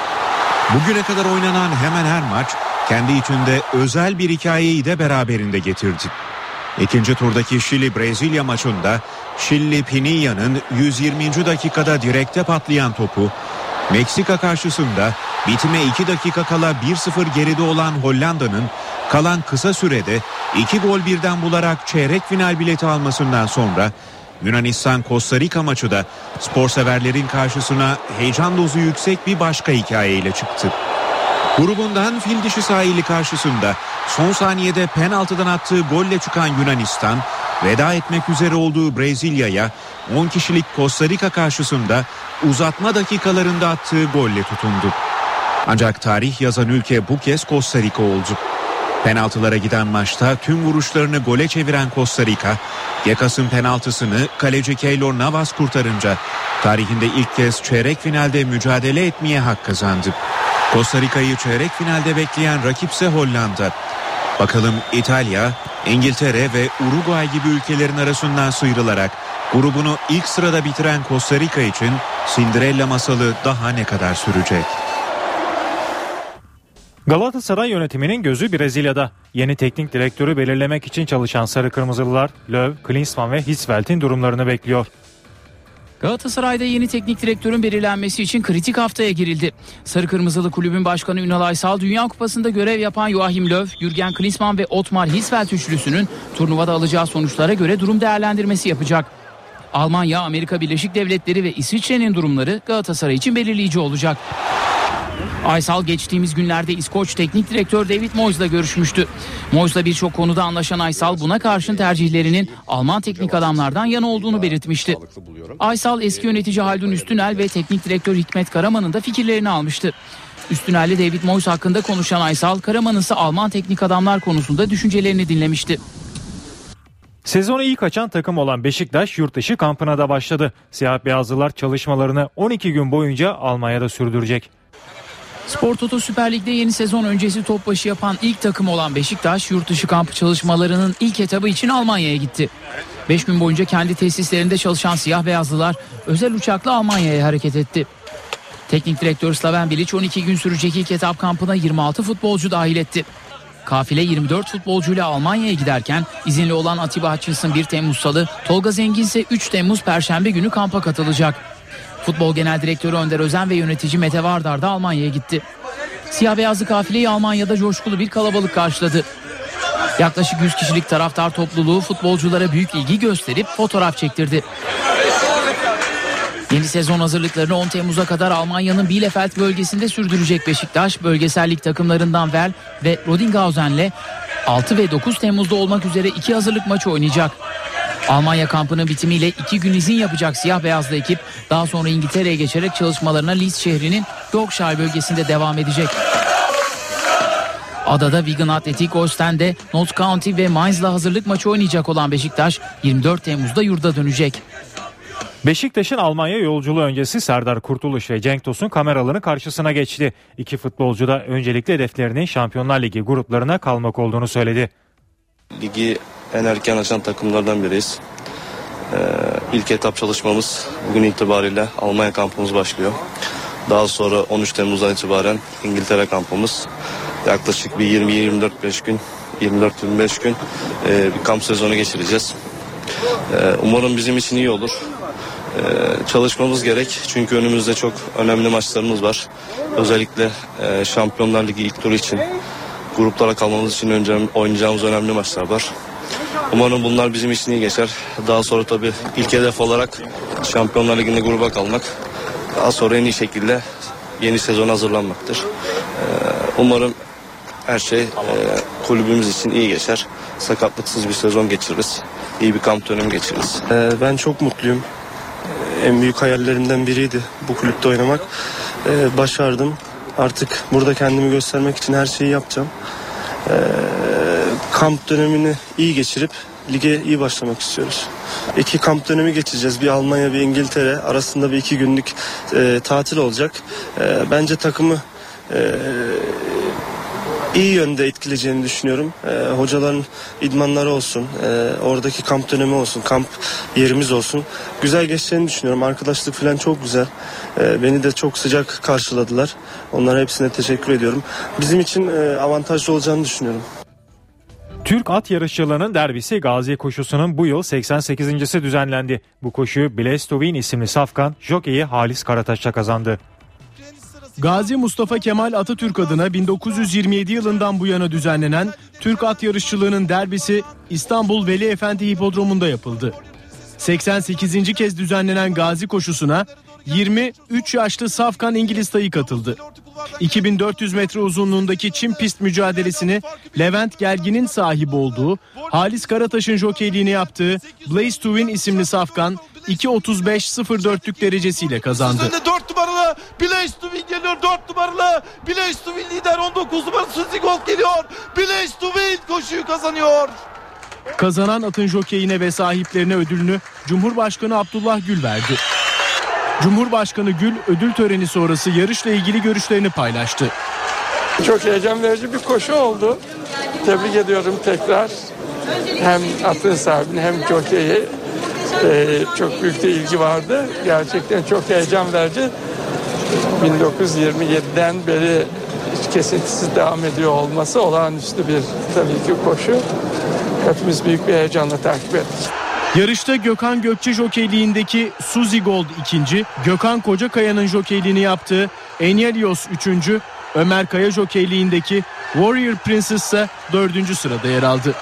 Bugüne kadar oynanan hemen her maç kendi içinde özel bir hikayeyi de beraberinde getirdi. İkinci turdaki Şili-Brezilya maçında Şili Pinilla'nın 120. dakikada direkte patlayan topu Meksika karşısında bitime 2 dakika kala 1-0 geride olan Hollanda'nın kalan kısa sürede 2 gol birden bularak çeyrek final bileti almasından sonra Yunanistan Costa Rica maçı da spor severlerin karşısına heyecan dozu yüksek bir başka hikayeyle çıktı. Grubundan fil dişi sahili karşısında son saniyede penaltıdan attığı golle çıkan Yunanistan veda etmek üzere olduğu Brezilya'ya 10 kişilik Costa Rica karşısında uzatma dakikalarında attığı golle tutundu. Ancak tarih yazan ülke bu kez Costa Rica oldu. Penaltılara giden maçta tüm vuruşlarını gole çeviren Costa Rica, Gekas'ın penaltısını kaleci Keylor Navas kurtarınca tarihinde ilk kez çeyrek finalde mücadele etmeye hak kazandı. Costa Rica'yı çeyrek finalde bekleyen rakipse Hollanda. Bakalım İtalya, İngiltere ve Uruguay gibi ülkelerin arasından sıyrılarak grubunu ilk sırada bitiren Costa Rica için Cinderella masalı daha ne kadar sürecek? Galatasaray yönetiminin gözü Brezilya'da. Yeni teknik direktörü belirlemek için çalışan Sarı Kırmızılılar Löw, Klinsmann ve Hisvelt'in durumlarını bekliyor. Galatasaray'da yeni teknik direktörün belirlenmesi için kritik haftaya girildi. Sarı Kırmızılı Kulübün Başkanı Ünal Aysal Dünya Kupası'nda görev yapan Joachim Löw, Jürgen Klinsmann ve Otmar Hitzfeld üçlüsünün turnuvada alacağı sonuçlara göre durum değerlendirmesi yapacak. Almanya, Amerika Birleşik Devletleri ve İsviçre'nin durumları Galatasaray için belirleyici olacak. Aysal geçtiğimiz günlerde İskoç Teknik Direktör David Moyes'la görüşmüştü. Moyes'la birçok konuda anlaşan Aysal buna karşın tercihlerinin Alman teknik adamlardan yana olduğunu belirtmişti. Aysal eski yönetici Haldun Üstünel ve teknik direktör Hikmet Karaman'ın da fikirlerini almıştı. Üstünel'le David Moyes hakkında konuşan Aysal, Karaman'ın ise Alman teknik adamlar konusunda düşüncelerini dinlemişti. Sezonu iyi kaçan takım olan Beşiktaş yurt dışı kampına da başladı. Siyah beyazlılar çalışmalarını 12 gün boyunca Almanya'da sürdürecek. Spor Toto Süper Lig'de yeni sezon öncesi top başı yapan ilk takım olan Beşiktaş yurt dışı kampı çalışmalarının ilk etabı için Almanya'ya gitti. 5 gün boyunca kendi tesislerinde çalışan siyah beyazlılar özel uçakla Almanya'ya hareket etti. Teknik direktör Slaven Bilic 12 gün sürecek ilk etap kampına 26 futbolcu dahil etti. Kafile 24 futbolcuyla Almanya'ya giderken izinli olan Atiba Hutchinson 1 Temmuz Salı, Tolga Zengin ise 3 Temmuz Perşembe günü kampa katılacak. Futbol Genel Direktörü Önder Özen ve yönetici Mete Vardar da Almanya'ya gitti. Siyah beyazlı kafileyi Almanya'da coşkulu bir kalabalık karşıladı. Yaklaşık 100 kişilik taraftar topluluğu futbolculara büyük ilgi gösterip fotoğraf çektirdi. Yeni sezon hazırlıklarını 10 Temmuz'a kadar Almanya'nın Bielefeld bölgesinde sürdürecek Beşiktaş, bölgesellik takımlarından Ver ve Rodinghausen'le 6 ve 9 Temmuz'da olmak üzere iki hazırlık maçı oynayacak. Almanya kampının bitimiyle iki gün izin yapacak siyah beyazlı ekip daha sonra İngiltere'ye geçerek çalışmalarına Leeds şehrinin Yorkshire bölgesinde devam edecek. Adada Wigan Athletic Ostende, Notts County ve Mainz'la hazırlık maçı oynayacak olan Beşiktaş 24 Temmuz'da yurda dönecek. Beşiktaş'ın Almanya yolculuğu öncesi Serdar Kurtuluş ve Cenk Tosun kameraların karşısına geçti. İki futbolcu da öncelikle hedeflerinin Şampiyonlar Ligi gruplarına kalmak olduğunu söyledi. Ligi en erken açan takımlardan biriyiz. Ee, ilk etap çalışmamız bugün itibariyle Almanya kampımız başlıyor. Daha sonra 13 Temmuz'dan itibaren İngiltere kampımız. Yaklaşık bir 20-24 gün 24-25 gün e, bir kamp sezonu geçireceğiz. E, umarım bizim için iyi olur. E, çalışmamız gerek çünkü önümüzde çok önemli maçlarımız var. Özellikle e, Şampiyonlar Ligi ilk turu için gruplara kalmamız için önce oynayacağımız önemli maçlar var. Umarım bunlar bizim için iyi geçer. Daha sonra tabii ilk hedef olarak Şampiyonlar Ligi'nde gruba kalmak. Daha sonra en iyi şekilde yeni sezon hazırlanmaktır. Ee, umarım her şey e, kulübümüz için iyi geçer. Sakatlıksız bir sezon geçiririz. İyi bir kamp dönemi geçiririz. Ee, ben çok mutluyum. Ee, En büyük hayallerimden biriydi bu kulüpte oynamak. Başardım. Artık burada kendimi göstermek için her şeyi yapacağım. Kamp dönemini iyi geçirip lige iyi başlamak istiyoruz. İki kamp dönemi geçireceğiz. Bir Almanya bir İngiltere arasında bir iki günlük e, tatil olacak. E, bence takımı e, iyi yönde etkileyeceğini düşünüyorum. E, hocaların idmanları olsun, e, oradaki kamp dönemi olsun, kamp yerimiz olsun. Güzel geçeceğini düşünüyorum. Arkadaşlık falan çok güzel. E, beni de çok sıcak karşıladılar. Onlara hepsine teşekkür ediyorum. Bizim için e, avantajlı olacağını düşünüyorum. Türk at yarışçılarının derbisi Gazi koşusunun bu yıl 88.si düzenlendi. Bu koşuyu Blaze to Win isimli safkan jokeyi Halis Karataş'ta kazandı. Gazi Mustafa Kemal Atatürk adına 1927 yılından bu yana düzenlenen Türk at yarışçılığının derbisi İstanbul Veli Efendi Hipodromu'nda yapıldı. 88. kez düzenlenen Gazi koşusuna 23 yaşlı Safkan İngiliz tayı katıldı. 2400 metre uzunluğundaki çim pist mücadelesini Levent Gergin'in sahibi olduğu, Halis Karataş'ın jokeyliğini yaptığı Blaze to Win isimli Safkan 2.35.04'lük derecesiyle kazandı. Önde 4 numaralı Blaze to Win geliyor 4 numaralı Blaze to Win lider 19 numaralı Suzy Gold geliyor Blaze to Win koşuyu kazanıyor. Kazanan atın jokeyine ve sahiplerine ödülünü Cumhurbaşkanı Abdullah Gül verdi. Cumhurbaşkanı Gül ödül töreni sonrası yarışla ilgili görüşlerini paylaştı. Çok heyecan verici bir koşu oldu. Tebrik ediyorum tekrar. Hem atın sahibini hem jokeyi Ee, çok büyük de ilgi vardı. Gerçekten çok heyecan verici. 1927'den beri hiç kesintisiz devam ediyor olması olağanüstü bir tabii ki koşu. Hepimiz büyük bir heyecanla takip ettik. Yarışta Gökhan Gökçe jokeyliğindeki Suzy Gold ikinci, Gökhan Kocakaya'nın jokeyliğini yaptığı Enyalios üçüncü, Ömer Kaya jokeyliğindeki Warrior Princess ise dördüncü sırada yer aldı.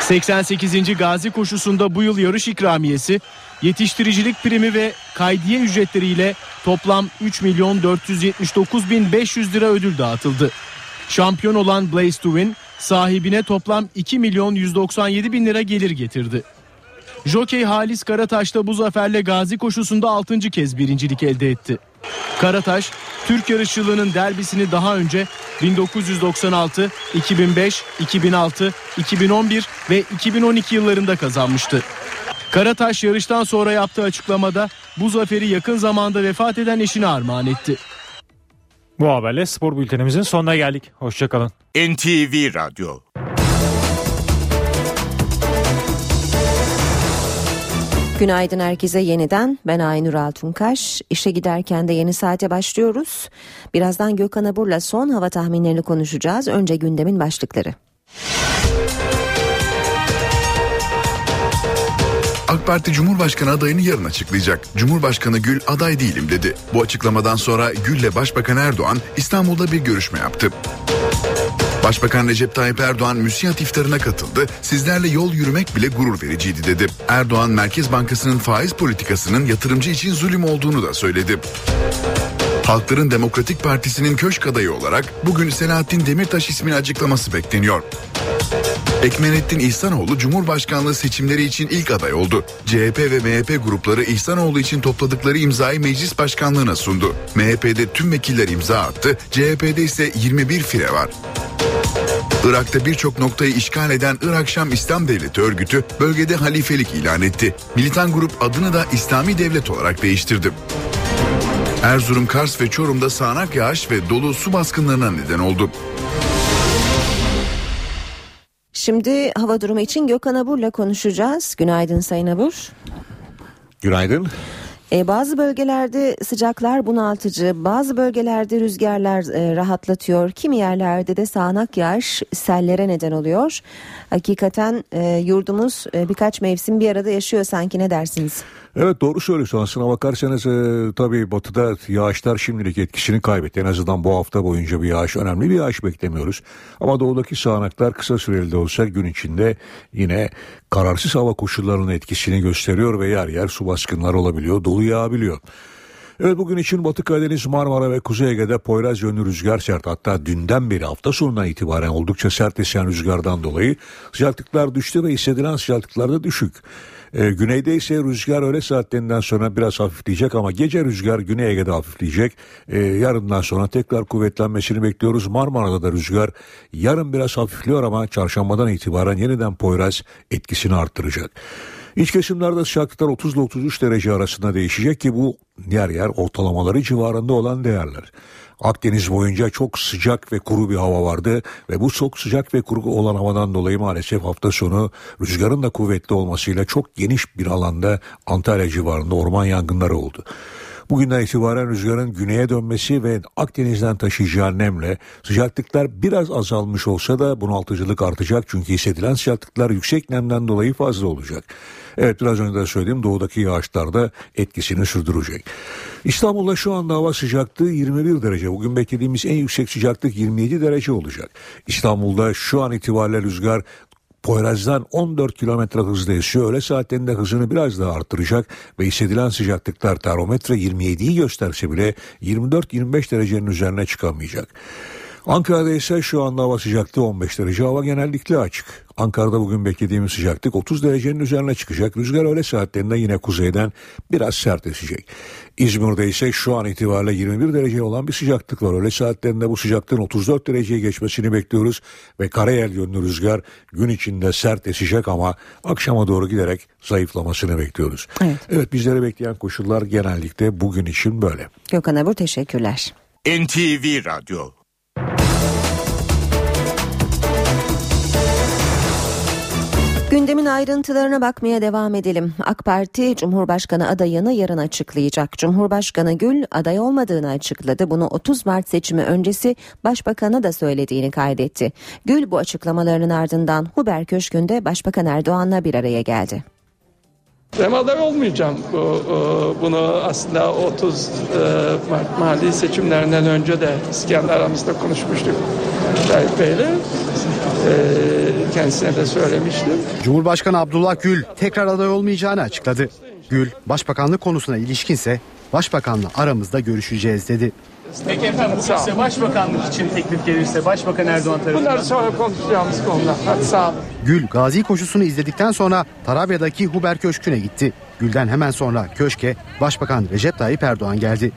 88. Gazi koşusunda bu yıl yarış ikramiyesi, yetiştiricilik primi ve kaydiye ücretleriyle toplam 3 milyon 479 bin 500 lira ödül dağıtıldı. Şampiyon olan Blaze to sahibine toplam 2 milyon 197 bin lira gelir getirdi. Jokey Halis Karataş da bu zaferle Gazi koşusunda 6. kez birincilik elde etti. Karataş, Türk yarışçılığının derbisini daha önce 1996, 2005, 2006, 2011 ve 2012 yıllarında kazanmıştı. Karataş yarıştan sonra yaptığı açıklamada bu zaferi yakın zamanda vefat eden eşine armağan etti. Bu haberle spor bültenimizin sonuna geldik. Hoşçakalın. NTV Radyo Günaydın herkese yeniden. Ben Aynur Altunkaş. İşe giderken de yeni saate başlıyoruz. Birazdan Gökhan Abur'la son hava tahminlerini konuşacağız. Önce gündemin başlıkları. AK Parti Cumhurbaşkanı adayını yarın açıklayacak. Cumhurbaşkanı Gül aday değilim dedi. Bu açıklamadan sonra Gül'le Başbakan Erdoğan İstanbul'da bir görüşme yaptı. Başbakan Recep Tayyip Erdoğan müsiyat iftarına katıldı. Sizlerle yol yürümek bile gurur vericiydi dedi. Erdoğan Merkez Bankası'nın faiz politikasının yatırımcı için zulüm olduğunu da söyledi. Halkların Demokratik Partisi'nin köşk adayı olarak bugün Selahattin Demirtaş ismini açıklaması bekleniyor. Ekmenettin İhsanoğlu Cumhurbaşkanlığı seçimleri için ilk aday oldu. CHP ve MHP grupları İhsanoğlu için topladıkları imzayı meclis başkanlığına sundu. MHP'de tüm vekiller imza attı, CHP'de ise 21 fire var. Irak'ta birçok noktayı işgal eden Irak Şam İslam Devleti örgütü bölgede halifelik ilan etti. Militan grup adını da İslami Devlet olarak değiştirdi. Erzurum, Kars ve Çorum'da sağanak yağış ve dolu su baskınlarına neden oldu. Şimdi hava durumu için Gökhan Abur'la konuşacağız. Günaydın Sayın Abur. Günaydın. Ee, bazı bölgelerde sıcaklar bunaltıcı, bazı bölgelerde rüzgarlar e, rahatlatıyor. Kimi yerlerde de sağanak yağış sellere neden oluyor. Hakikaten e, yurdumuz e, birkaç mevsim bir arada yaşıyor sanki ne dersiniz? Evet doğru söylüyorsun aslına bakarsanız e, tabii batıda yağışlar şimdilik etkisini kaybetti. En azından bu hafta boyunca bir yağış önemli bir yağış beklemiyoruz. Ama doğudaki sağanaklar kısa süreli de olsa gün içinde yine kararsız hava koşullarının etkisini gösteriyor ve yer yer su baskınları olabiliyor, dolu yağabiliyor. Evet bugün için Batı Karadeniz, Marmara ve Kuzey Ege'de Poyraz yönlü rüzgar sert. Hatta dünden beri hafta sonundan itibaren oldukça sert esen rüzgardan dolayı sıcaklıklar düştü ve hissedilen sıcaklıklar da düşük. E, güneyde ise rüzgar öğle saatlerinden sonra biraz hafifleyecek ama gece rüzgar Güney Ege'de hafifleyecek. E, yarından sonra tekrar kuvvetlenmesini bekliyoruz. Marmara'da da rüzgar yarın biraz hafifliyor ama çarşambadan itibaren yeniden Poyraz etkisini arttıracak. İç kesimlerde sıcaklıklar 30 ile 33 derece arasında değişecek ki bu yer yer ortalamaları civarında olan değerler. Akdeniz boyunca çok sıcak ve kuru bir hava vardı ve bu çok sıcak ve kuru olan havadan dolayı maalesef hafta sonu rüzgarın da kuvvetli olmasıyla çok geniş bir alanda Antalya civarında orman yangınları oldu. Bugünden itibaren rüzgarın güneye dönmesi ve Akdeniz'den taşıyacağı nemle sıcaklıklar biraz azalmış olsa da bunaltıcılık artacak çünkü hissedilen sıcaklıklar yüksek nemden dolayı fazla olacak. Evet biraz önce de söylediğim doğudaki yağışlar da etkisini sürdürecek. İstanbul'da şu anda hava sıcaklığı 21 derece. Bugün beklediğimiz en yüksek sıcaklık 27 derece olacak. İstanbul'da şu an itibariyle rüzgar Poyraz'dan 14 kilometre hızla esiyor. Öğle saatlerinde hızını biraz daha arttıracak ve hissedilen sıcaklıklar termometre 27'yi gösterse bile 24-25 derecenin üzerine çıkamayacak. Ankara'da ise şu anda hava sıcaklığı 15 derece. Hava genellikle açık. Ankara'da bugün beklediğimiz sıcaklık 30 derecenin üzerine çıkacak. Rüzgar öğle saatlerinde yine kuzeyden biraz sert esecek. İzmir'de ise şu an itibariyle 21 derece olan bir sıcaklık var. Öğle saatlerinde bu sıcaklığın 34 dereceye geçmesini bekliyoruz. Ve karayel yönlü rüzgar gün içinde sert esecek ama akşama doğru giderek zayıflamasını bekliyoruz. Evet, evet bizleri bekleyen koşullar genellikle bugün için böyle. Gökhan Abur teşekkürler. NTV Radyo Gündemin ayrıntılarına bakmaya devam edelim. AK Parti Cumhurbaşkanı adayını yarın açıklayacak. Cumhurbaşkanı Gül aday olmadığını açıkladı. Bunu 30 Mart seçimi öncesi Başbakan'a da söylediğini kaydetti. Gül bu açıklamalarının ardından Huber Köşkü'nde Başbakan Erdoğan'la bir araya geldi. Ben aday olmayacağım. E, bunu aslında 30 e, Mart mali seçimlerinden önce de kendi aramızda konuşmuştuk Tayyip Bey'le. E, kendisine de söylemiştim. Cumhurbaşkanı Abdullah Gül tekrar aday olmayacağını açıkladı. Gül, başbakanlık konusuna ilişkinse başbakanla aramızda görüşeceğiz dedi. Peki efendim bugün size başbakanlık için teklif gelirse Başbakan Erdoğan tarafından... Bunları sonra konuşacağımız konular. Hadi sağ olun. Gül gazi koşusunu izledikten sonra Tarabya'daki Huber Köşkü'ne gitti. Gül'den hemen sonra köşke Başbakan Recep Tayyip Erdoğan geldi.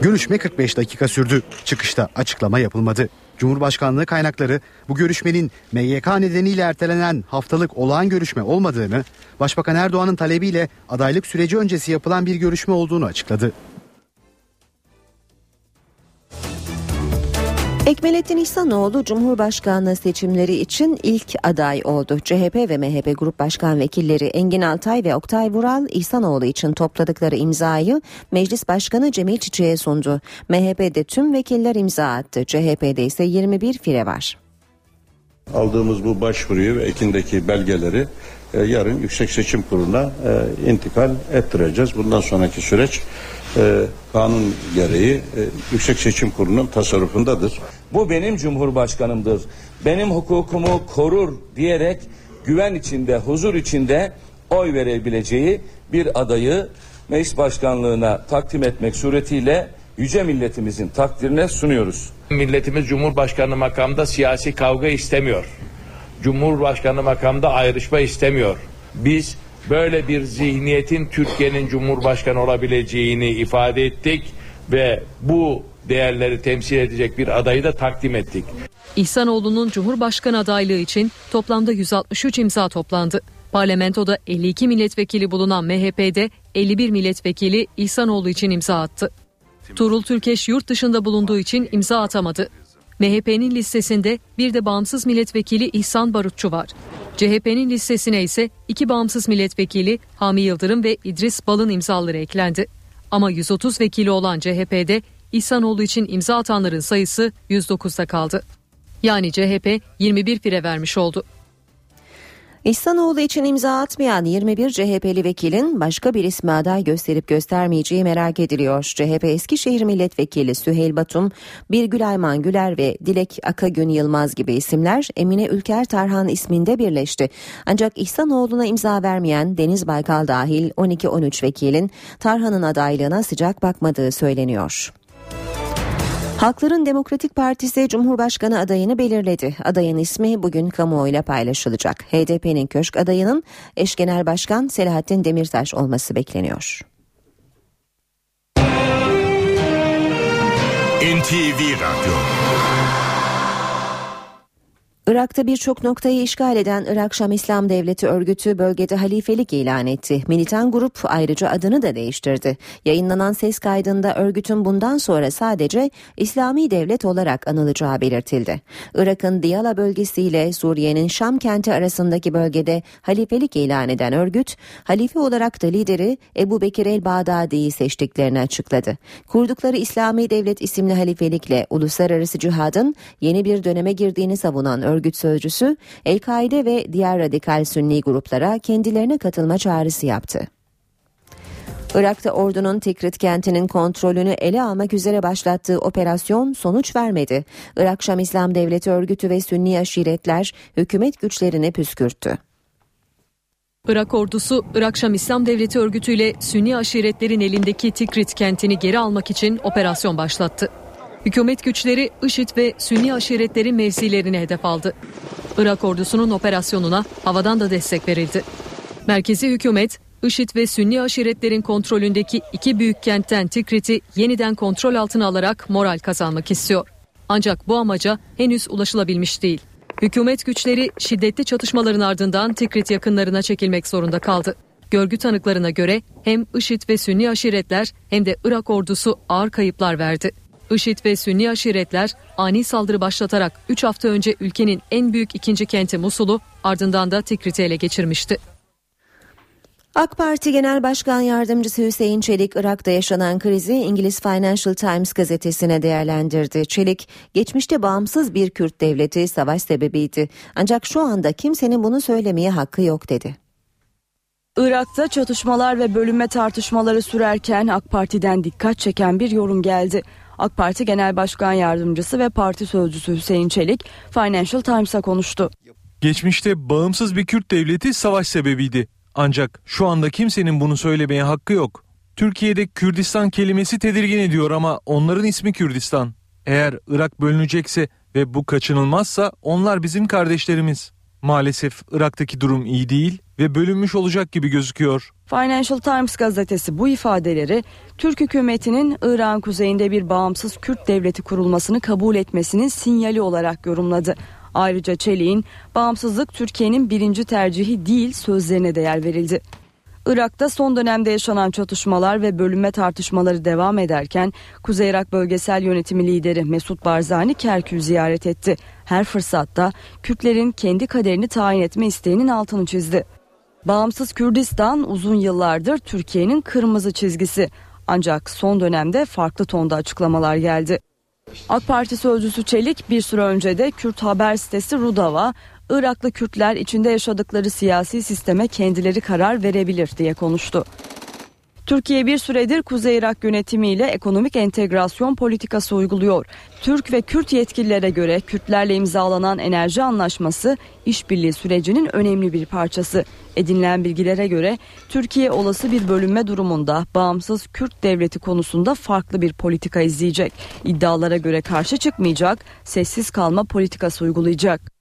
Görüşme 45 dakika sürdü. Çıkışta açıklama yapılmadı. Cumhurbaşkanlığı kaynakları bu görüşmenin MYK nedeniyle ertelenen haftalık olağan görüşme olmadığını, Başbakan Erdoğan'ın talebiyle adaylık süreci öncesi yapılan bir görüşme olduğunu açıkladı. Ekmelettin İhsanoğlu Cumhurbaşkanlığı seçimleri için ilk aday oldu. CHP ve MHP Grup Başkan Vekilleri Engin Altay ve Oktay Vural İhsanoğlu için topladıkları imzayı Meclis Başkanı Cemil Çiçek'e sundu. MHP'de tüm vekiller imza attı. CHP'de ise 21 fire var. Aldığımız bu başvuruyu ve ekindeki belgeleri e, yarın Yüksek Seçim Kurulu'na e, intikal ettireceğiz. Bundan sonraki süreç e, kanun gereği e, Yüksek Seçim Kurulu'nun tasarrufundadır. Bu benim cumhurbaşkanımdır. Benim hukukumu korur diyerek güven içinde, huzur içinde oy verebileceği bir adayı meclis başkanlığına takdim etmek suretiyle yüce milletimizin takdirine sunuyoruz. Milletimiz Cumhurbaşkanı makamda siyasi kavga istemiyor. Cumhurbaşkanı makamda ayrışma istemiyor. Biz böyle bir zihniyetin Türkiye'nin Cumhurbaşkanı olabileceğini ifade ettik ve bu değerleri temsil edecek bir adayı da takdim ettik. İhsanoğlu'nun Cumhurbaşkanı adaylığı için toplamda 163 imza toplandı. Parlamentoda 52 milletvekili bulunan MHP'de 51 milletvekili İhsanoğlu için imza attı. Tuğrul Türkeş yurt dışında bulunduğu için imza atamadı. MHP'nin listesinde bir de bağımsız milletvekili İhsan Barutçu var. CHP'nin listesine ise iki bağımsız milletvekili Hami Yıldırım ve İdris Bal'ın imzaları eklendi. Ama 130 vekili olan CHP'de İhsanoğlu için imza atanların sayısı 109'da kaldı. Yani CHP 21 fire vermiş oldu. İhsanoğlu için imza atmayan 21 CHP'li vekilin başka bir ismi aday gösterip göstermeyeceği merak ediliyor. CHP Eskişehir Milletvekili Süheyl Batum, Birgül Ayman Güler ve Dilek Akagün Yılmaz gibi isimler Emine Ülker Tarhan isminde birleşti. Ancak İhsanoğlu'na imza vermeyen Deniz Baykal dahil 12-13 vekilin Tarhan'ın adaylığına sıcak bakmadığı söyleniyor. Halkların Demokratik Partisi Cumhurbaşkanı adayını belirledi. Adayın ismi bugün kamuoyuyla paylaşılacak. HDP'nin köşk adayının eş genel başkan Selahattin Demirtaş olması bekleniyor. NTV Radyo Irak'ta birçok noktayı işgal eden Irak Şam İslam Devleti örgütü bölgede halifelik ilan etti. Militan grup ayrıca adını da değiştirdi. Yayınlanan ses kaydında örgütün bundan sonra sadece İslami Devlet olarak anılacağı belirtildi. Irak'ın Diyala bölgesiyle Suriye'nin Şam kenti arasındaki bölgede halifelik ilan eden örgüt, halife olarak da lideri Ebu Bekir el-Bağdadi'yi seçtiklerini açıkladı. Kurdukları İslami Devlet isimli halifelikle uluslararası cihadın yeni bir döneme girdiğini savunan örgüt sözcüsü El-Kaide ve diğer radikal Sünni gruplara kendilerine katılma çağrısı yaptı. Irak'ta ordunun Tikrit kentinin kontrolünü ele almak üzere başlattığı operasyon sonuç vermedi. Irak Şam İslam Devleti örgütü ve Sünni aşiretler hükümet güçlerini püskürttü. Irak ordusu Irak Şam İslam Devleti örgütüyle Sünni aşiretlerin elindeki Tikrit kentini geri almak için operasyon başlattı. Hükümet güçleri IŞİD ve Sünni aşiretlerin mevzilerini hedef aldı. Irak ordusunun operasyonuna havadan da destek verildi. Merkezi hükümet IŞİD ve Sünni aşiretlerin kontrolündeki iki büyük kentten Tikrit'i yeniden kontrol altına alarak moral kazanmak istiyor. Ancak bu amaca henüz ulaşılabilmiş değil. Hükümet güçleri şiddetli çatışmaların ardından Tikrit yakınlarına çekilmek zorunda kaldı. Görgü tanıklarına göre hem IŞİD ve Sünni aşiretler hem de Irak ordusu ağır kayıplar verdi. IŞİD ve Sünni aşiretler ani saldırı başlatarak 3 hafta önce ülkenin en büyük ikinci kenti Musul'u ardından da Tikrit'i ele geçirmişti. AK Parti Genel Başkan Yardımcısı Hüseyin Çelik, Irak'ta yaşanan krizi İngiliz Financial Times gazetesine değerlendirdi. Çelik, geçmişte bağımsız bir Kürt devleti savaş sebebiydi. Ancak şu anda kimsenin bunu söylemeye hakkı yok dedi. Irak'ta çatışmalar ve bölünme tartışmaları sürerken AK Parti'den dikkat çeken bir yorum geldi. AK Parti Genel Başkan Yardımcısı ve Parti Sözcüsü Hüseyin Çelik Financial Times'a konuştu. Geçmişte bağımsız bir Kürt devleti savaş sebebiydi. Ancak şu anda kimsenin bunu söylemeye hakkı yok. Türkiye'de Kürdistan kelimesi tedirgin ediyor ama onların ismi Kürdistan. Eğer Irak bölünecekse ve bu kaçınılmazsa onlar bizim kardeşlerimiz. Maalesef Irak'taki durum iyi değil ve bölünmüş olacak gibi gözüküyor. Financial Times gazetesi bu ifadeleri Türk hükümetinin İran kuzeyinde bir bağımsız Kürt devleti kurulmasını kabul etmesinin sinyali olarak yorumladı. Ayrıca Çelik'in bağımsızlık Türkiye'nin birinci tercihi değil sözlerine değer verildi. Irak'ta son dönemde yaşanan çatışmalar ve bölünme tartışmaları devam ederken Kuzey Irak Bölgesel Yönetimi Lideri Mesut Barzani Kerkük'ü ziyaret etti. Her fırsatta Kürtlerin kendi kaderini tayin etme isteğinin altını çizdi. Bağımsız Kürdistan uzun yıllardır Türkiye'nin kırmızı çizgisi. Ancak son dönemde farklı tonda açıklamalar geldi. AK Parti sözcüsü Çelik bir süre önce de Kürt haber sitesi Rudava, Iraklı Kürtler içinde yaşadıkları siyasi sisteme kendileri karar verebilir diye konuştu. Türkiye bir süredir Kuzey Irak yönetimiyle ekonomik entegrasyon politikası uyguluyor. Türk ve Kürt yetkililere göre Kürtlerle imzalanan enerji anlaşması işbirliği sürecinin önemli bir parçası. Edinilen bilgilere göre Türkiye olası bir bölünme durumunda bağımsız Kürt devleti konusunda farklı bir politika izleyecek. İddialara göre karşı çıkmayacak, sessiz kalma politikası uygulayacak.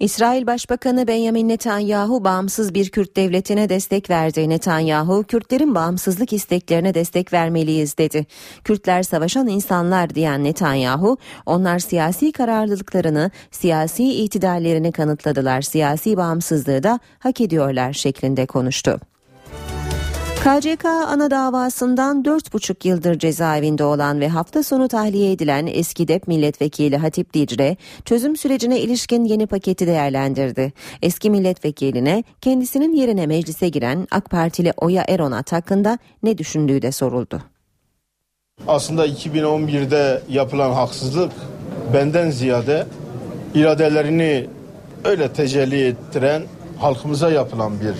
İsrail Başbakanı Benjamin Netanyahu bağımsız bir Kürt devletine destek verdi. Netanyahu, Kürtlerin bağımsızlık isteklerine destek vermeliyiz dedi. Kürtler savaşan insanlar diyen Netanyahu, onlar siyasi kararlılıklarını, siyasi itidallerini kanıtladılar. Siyasi bağımsızlığı da hak ediyorlar şeklinde konuştu. KCK ana davasından 4,5 yıldır cezaevinde olan ve hafta sonu tahliye edilen eski DEP milletvekili Hatip Dicle çözüm sürecine ilişkin yeni paketi değerlendirdi. Eski milletvekiline kendisinin yerine meclise giren AK Partili Oya Eronat hakkında ne düşündüğü de soruldu. Aslında 2011'de yapılan haksızlık benden ziyade iradelerini öyle tecelli ettiren halkımıza yapılan bir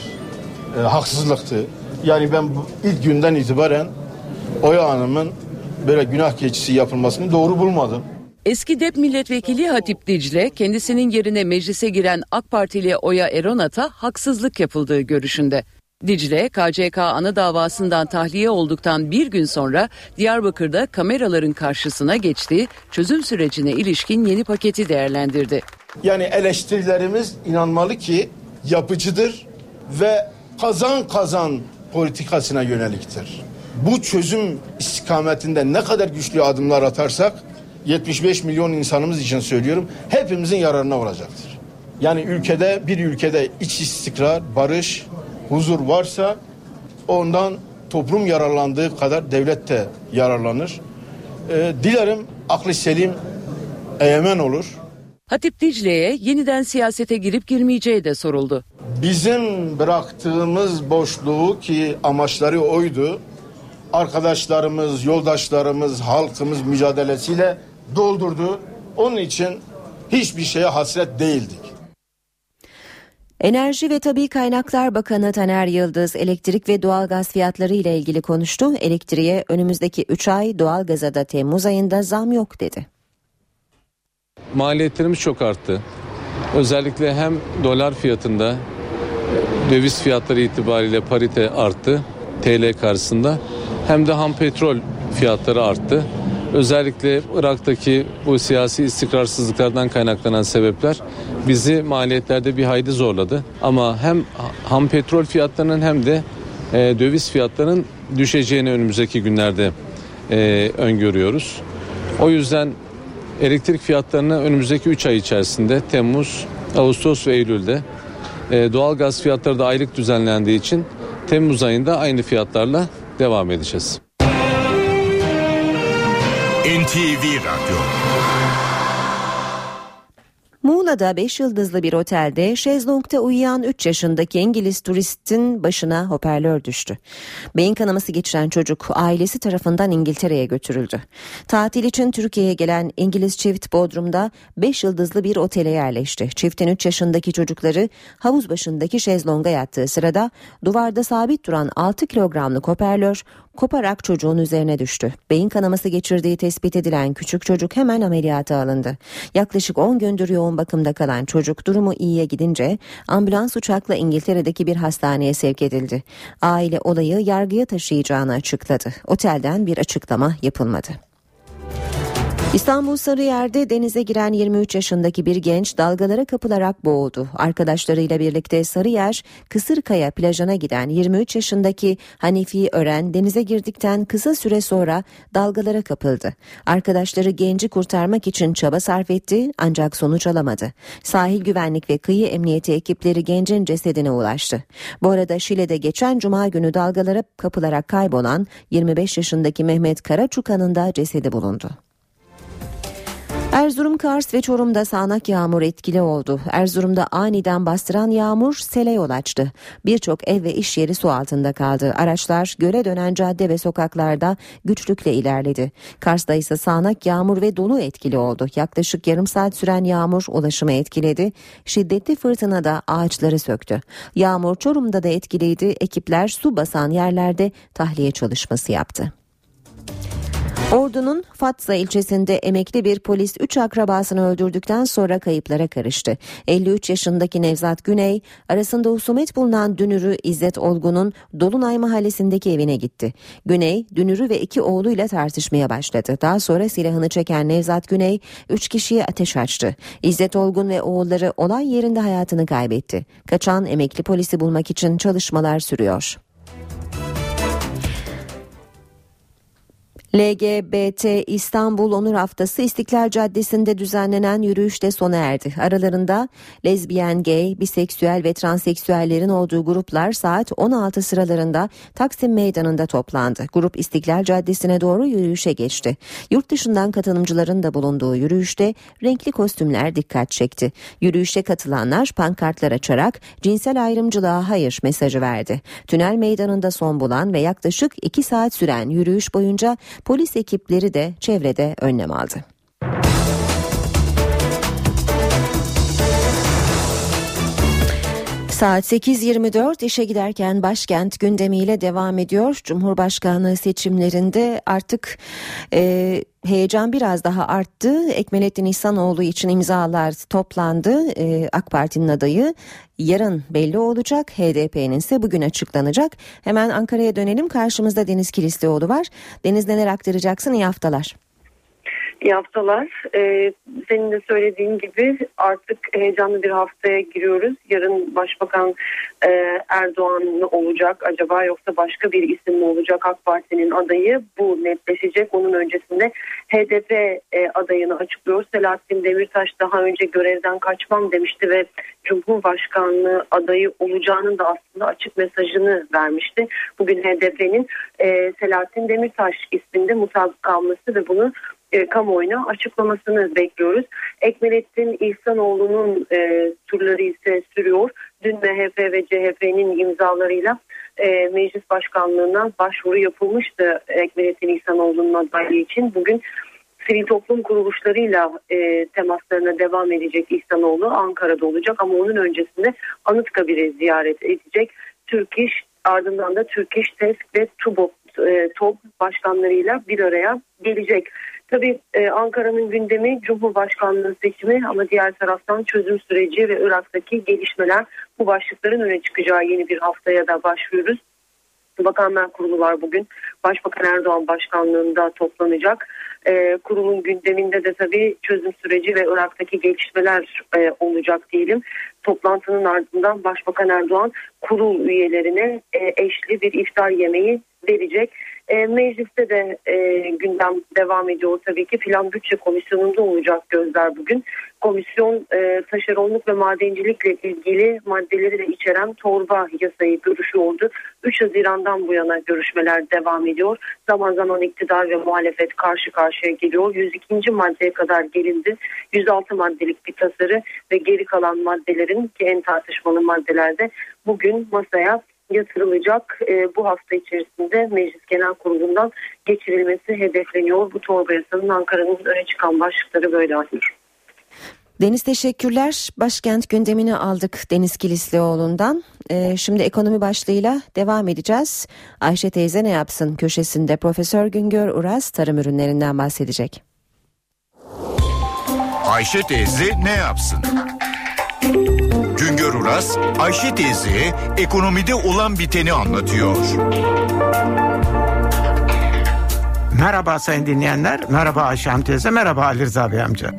e, haksızlıktı. Yani ben ilk günden itibaren Oya Hanım'ın böyle günah keçisi yapılmasını doğru bulmadım. Eski DEP milletvekili Hatip Dicle kendisinin yerine meclise giren AK Partili Oya Eronat'a haksızlık yapıldığı görüşünde. Dicle, KCK ana davasından tahliye olduktan bir gün sonra Diyarbakır'da kameraların karşısına geçti, çözüm sürecine ilişkin yeni paketi değerlendirdi. Yani eleştirilerimiz inanmalı ki yapıcıdır ve kazan kazan politikasına yöneliktir. Bu çözüm istikametinde ne kadar güçlü adımlar atarsak 75 milyon insanımız için söylüyorum hepimizin yararına olacaktır. Yani ülkede bir ülkede iç istikrar, barış, huzur varsa ondan toplum yararlandığı kadar devlet de yararlanır. Ee, dilerim aklı selim egemen olur. Hatip Dicle'ye yeniden siyasete girip girmeyeceği de soruldu. Bizim bıraktığımız boşluğu ki amaçları oydu. Arkadaşlarımız, yoldaşlarımız, halkımız mücadelesiyle doldurdu. Onun için hiçbir şeye hasret değildik. Enerji ve Tabi Kaynaklar Bakanı Taner Yıldız elektrik ve doğalgaz fiyatları ile ilgili konuştu. Elektriğe önümüzdeki 3 ay doğalgaza da Temmuz ayında zam yok dedi. Maliyetlerimiz çok arttı. Özellikle hem dolar fiyatında döviz fiyatları itibariyle parite arttı TL karşısında hem de ham petrol fiyatları arttı. Özellikle Irak'taki bu siyasi istikrarsızlıklardan kaynaklanan sebepler bizi maliyetlerde bir hayli zorladı. Ama hem ham petrol fiyatlarının hem de e, döviz fiyatlarının düşeceğini önümüzdeki günlerde e, öngörüyoruz. O yüzden elektrik fiyatlarını önümüzdeki 3 ay içerisinde Temmuz, Ağustos ve Eylül'de e, doğal gaz fiyatları da aylık düzenlendiği için Temmuz ayında aynı fiyatlarla devam edeceğiz. NTV Radyo Muğla'da 5 yıldızlı bir otelde şezlongda uyuyan 3 yaşındaki İngiliz turistin başına hoparlör düştü. Beyin kanaması geçiren çocuk ailesi tarafından İngiltere'ye götürüldü. Tatil için Türkiye'ye gelen İngiliz çift Bodrum'da 5 yıldızlı bir otele yerleşti. Çiftin 3 yaşındaki çocukları havuz başındaki şezlonga yattığı sırada duvarda sabit duran 6 kilogramlık hoparlör koparak çocuğun üzerine düştü. Beyin kanaması geçirdiği tespit edilen küçük çocuk hemen ameliyata alındı. Yaklaşık 10 gündür yoğun bakımda kalan çocuk durumu iyiye gidince ambulans uçakla İngiltere'deki bir hastaneye sevk edildi. Aile olayı yargıya taşıyacağını açıkladı. Otelden bir açıklama yapılmadı. İstanbul Sarıyer'de denize giren 23 yaşındaki bir genç dalgalara kapılarak boğuldu. Arkadaşlarıyla birlikte Sarıyer Kısırkaya plajına giden 23 yaşındaki Hanifi Ören denize girdikten kısa süre sonra dalgalara kapıldı. Arkadaşları genci kurtarmak için çaba sarf etti ancak sonuç alamadı. Sahil güvenlik ve kıyı emniyeti ekipleri gencin cesedine ulaştı. Bu arada Şile'de geçen cuma günü dalgalara kapılarak kaybolan 25 yaşındaki Mehmet Karaçukan'ın da cesedi bulundu. Erzurum, Kars ve Çorum'da sağanak yağmur etkili oldu. Erzurum'da aniden bastıran yağmur sele yol açtı. Birçok ev ve iş yeri su altında kaldı. Araçlar göle dönen cadde ve sokaklarda güçlükle ilerledi. Kars'ta ise sağanak yağmur ve dolu etkili oldu. Yaklaşık yarım saat süren yağmur ulaşımı etkiledi. Şiddetli fırtına da ağaçları söktü. Yağmur Çorum'da da etkiliydi. Ekipler su basan yerlerde tahliye çalışması yaptı. Ordu'nun Fatsa ilçesinde emekli bir polis 3 akrabasını öldürdükten sonra kayıplara karıştı. 53 yaşındaki Nevzat Güney arasında husumet bulunan Dünür'ü İzzet Olgun'un Dolunay mahallesindeki evine gitti. Güney Dünür'ü ve iki oğluyla tartışmaya başladı. Daha sonra silahını çeken Nevzat Güney 3 kişiye ateş açtı. İzzet Olgun ve oğulları olay yerinde hayatını kaybetti. Kaçan emekli polisi bulmak için çalışmalar sürüyor. LGBT İstanbul Onur Haftası İstiklal Caddesi'nde düzenlenen yürüyüşte sona erdi. Aralarında lezbiyen, gay, biseksüel ve transseksüellerin olduğu gruplar saat 16 sıralarında Taksim Meydanı'nda toplandı. Grup İstiklal Caddesi'ne doğru yürüyüşe geçti. Yurt dışından katılımcıların da bulunduğu yürüyüşte renkli kostümler dikkat çekti. Yürüyüşe katılanlar pankartlar açarak cinsel ayrımcılığa hayır mesajı verdi. Tünel Meydanı'nda son bulan ve yaklaşık 2 saat süren yürüyüş boyunca Polis ekipleri de çevrede önlem aldı. Saat 8.24 işe giderken başkent gündemiyle devam ediyor. Cumhurbaşkanlığı seçimlerinde artık e, heyecan biraz daha arttı. Ekmelettin İhsanoğlu için imzalar toplandı. E, AK Parti'nin adayı yarın belli olacak. HDP'nin ise bugün açıklanacak. Hemen Ankara'ya dönelim. Karşımızda Deniz Kilislioğlu var. Deniz neler aktaracaksın? İyi haftalar. İyi haftalar. Ee, senin de söylediğin gibi artık heyecanlı bir haftaya giriyoruz. Yarın Başbakan e, Erdoğan mı olacak acaba yoksa başka bir isim mi olacak AK Parti'nin adayı? Bu netleşecek. Onun öncesinde HDP e, adayını açıklıyor. Selahattin Demirtaş daha önce görevden kaçmam demişti ve Cumhurbaşkanlığı adayı olacağının da aslında açık mesajını vermişti. Bugün HDP'nin e, Selahattin Demirtaş isminde mutabık kalması ve bunu e, kamuoyuna açıklamasını bekliyoruz. Ekmelettin İhsanoğlu'nun e, turları ise sürüyor. Dün MHP ve CHP'nin imzalarıyla e, meclis başkanlığına başvuru yapılmıştı Ekmelettin İhsanoğlu'nun adaylığı için. Bugün sivil toplum kuruluşlarıyla e, temaslarına devam edecek İhsanoğlu Ankara'da olacak ama onun öncesinde Anıtkabir'i ziyaret edecek. Türk İş ardından da Türk İş TESK ve TUBOP e, TOB başkanlarıyla bir araya gelecek. Tabii e, Ankara'nın gündemi Cumhurbaşkanlığı seçimi ama diğer taraftan çözüm süreci ve Irak'taki gelişmeler bu başlıkların öne çıkacağı yeni bir haftaya da başlıyoruz. Bakanlar Kurulu var bugün. Başbakan Erdoğan başkanlığında toplanacak. E, kurulun gündeminde de tabii çözüm süreci ve Irak'taki gelişmeler e, olacak diyelim. Toplantının ardından Başbakan Erdoğan kurul üyelerine eşli bir iftar yemeği verecek. E, mecliste de e, gündem devam ediyor tabii ki. Plan Bütçe Komisyonu'nda olacak gözler bugün. Komisyon e, taşeronluk ve madencilikle ilgili maddeleri de içeren torba yasayı görüşüyordu. 3 Haziran'dan bu yana görüşmeler devam ediyor. Zaman zaman iktidar ve muhalefet karşı karşıya geliyor. 102. maddeye kadar gelindi. 106 maddelik bir tasarı ve geri kalan maddelerin ki en tartışmalı maddelerde bugün masaya yatırılacak. E, bu hafta içerisinde Meclis Genel Kurulu'ndan geçirilmesi hedefleniyor. Bu torba yasanın Ankara'nın öne çıkan başlıkları böyle alıyor. Deniz teşekkürler. Başkent gündemini aldık Deniz Kilislioğlu'ndan. Ee, şimdi ekonomi başlığıyla devam edeceğiz. Ayşe teyze ne yapsın köşesinde Profesör Güngör Uras tarım ürünlerinden bahsedecek. Ayşe teyze ne yapsın? Güngör Uras, Ayşe teyze ekonomide olan biteni anlatıyor. Merhaba sayın dinleyenler, merhaba Ayşe Hanım teyze, merhaba Ali Rıza Bey amca.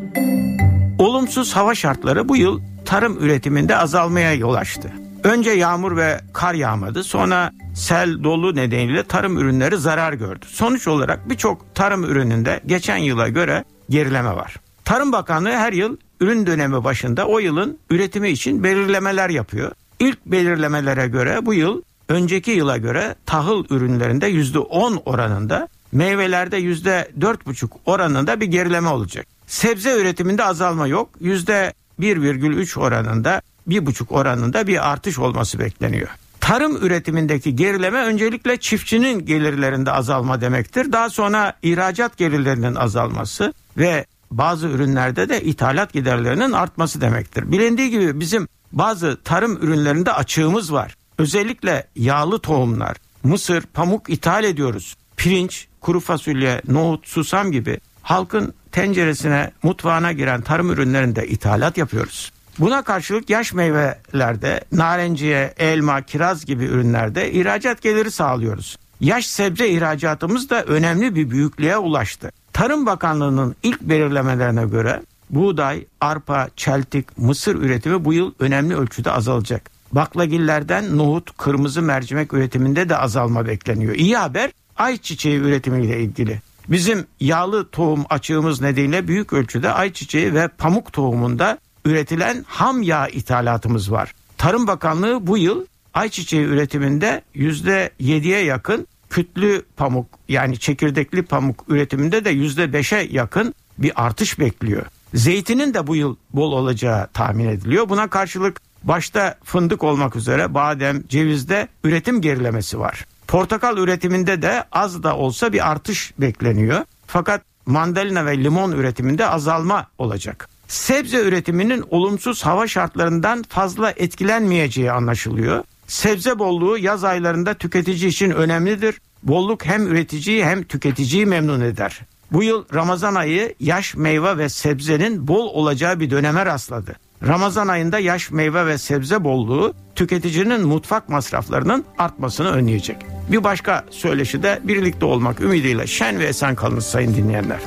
Olumsuz hava şartları bu yıl tarım üretiminde azalmaya yol açtı. Önce yağmur ve kar yağmadı, sonra sel dolu nedeniyle tarım ürünleri zarar gördü. Sonuç olarak birçok tarım ürününde geçen yıla göre gerileme var. Tarım Bakanlığı her yıl ürün dönemi başında o yılın üretimi için belirlemeler yapıyor. İlk belirlemelere göre bu yıl önceki yıla göre tahıl ürünlerinde %10 oranında, meyvelerde %4,5 oranında bir gerileme olacak. Sebze üretiminde azalma yok. %1,3 oranında, 1,5 oranında bir artış olması bekleniyor. Tarım üretimindeki gerileme öncelikle çiftçinin gelirlerinde azalma demektir. Daha sonra ihracat gelirlerinin azalması ve bazı ürünlerde de ithalat giderlerinin artması demektir. Bilindiği gibi bizim bazı tarım ürünlerinde açığımız var. Özellikle yağlı tohumlar, mısır, pamuk ithal ediyoruz. Pirinç, kuru fasulye, nohut, susam gibi halkın tenceresine, mutfağına giren tarım ürünlerinde ithalat yapıyoruz. Buna karşılık yaş meyvelerde, narenciye, elma, kiraz gibi ürünlerde ihracat geliri sağlıyoruz. Yaş sebze ihracatımız da önemli bir büyüklüğe ulaştı. Tarım Bakanlığı'nın ilk belirlemelerine göre buğday, arpa, çeltik, mısır üretimi bu yıl önemli ölçüde azalacak. Baklagillerden nohut, kırmızı mercimek üretiminde de azalma bekleniyor. İyi haber ayçiçeği üretimiyle ilgili. Bizim yağlı tohum açığımız nedeniyle büyük ölçüde ayçiçeği ve pamuk tohumunda üretilen ham yağ ithalatımız var. Tarım Bakanlığı bu yıl ayçiçeği üretiminde %7'ye yakın kütlü pamuk yani çekirdekli pamuk üretiminde de yüzde beşe yakın bir artış bekliyor. Zeytinin de bu yıl bol olacağı tahmin ediliyor. Buna karşılık başta fındık olmak üzere badem, cevizde üretim gerilemesi var. Portakal üretiminde de az da olsa bir artış bekleniyor. Fakat mandalina ve limon üretiminde azalma olacak. Sebze üretiminin olumsuz hava şartlarından fazla etkilenmeyeceği anlaşılıyor. Sebze bolluğu yaz aylarında tüketici için önemlidir. Bolluk hem üreticiyi hem tüketiciyi memnun eder. Bu yıl Ramazan ayı yaş meyve ve sebzenin bol olacağı bir döneme rastladı. Ramazan ayında yaş meyve ve sebze bolluğu tüketicinin mutfak masraflarının artmasını önleyecek. Bir başka söyleşi de birlikte olmak ümidiyle şen ve esen kalınız sayın dinleyenler.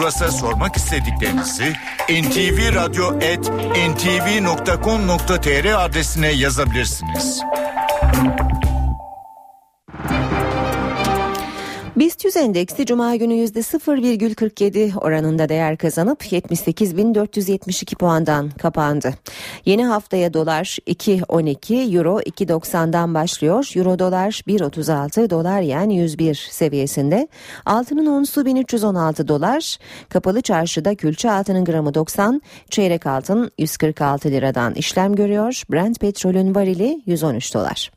Uras'a sormak istediklerinizi ntvradio.ntv.com.tr adresine yazabilirsiniz. BIST 100 endeksi cuma günü %0,47 oranında değer kazanıp 78.472 puandan kapandı. Yeni haftaya dolar 2.12, euro 2.90'dan başlıyor. Euro dolar 1.36, dolar yen 101 seviyesinde. Altının onsu 1316 dolar. Kapalı çarşıda külçe altının gramı 90, çeyrek altın 146 liradan işlem görüyor. Brent petrolün varili 113 dolar.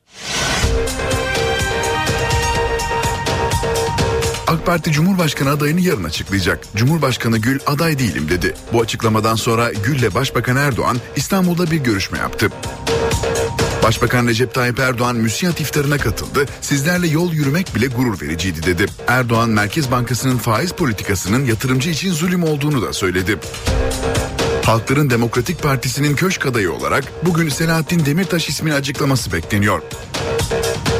AK Parti Cumhurbaşkanı adayını yarın açıklayacak. Cumhurbaşkanı Gül aday değilim dedi. Bu açıklamadan sonra Gül'le Başbakan Erdoğan İstanbul'da bir görüşme yaptı. Başbakan Recep Tayyip Erdoğan müsiyat iftarına katıldı. Sizlerle yol yürümek bile gurur vericiydi dedi. Erdoğan Merkez Bankası'nın faiz politikasının yatırımcı için zulüm olduğunu da söyledi. Halkların Demokratik Partisi'nin köşk adayı olarak bugün Selahattin Demirtaş ismini açıklaması bekleniyor.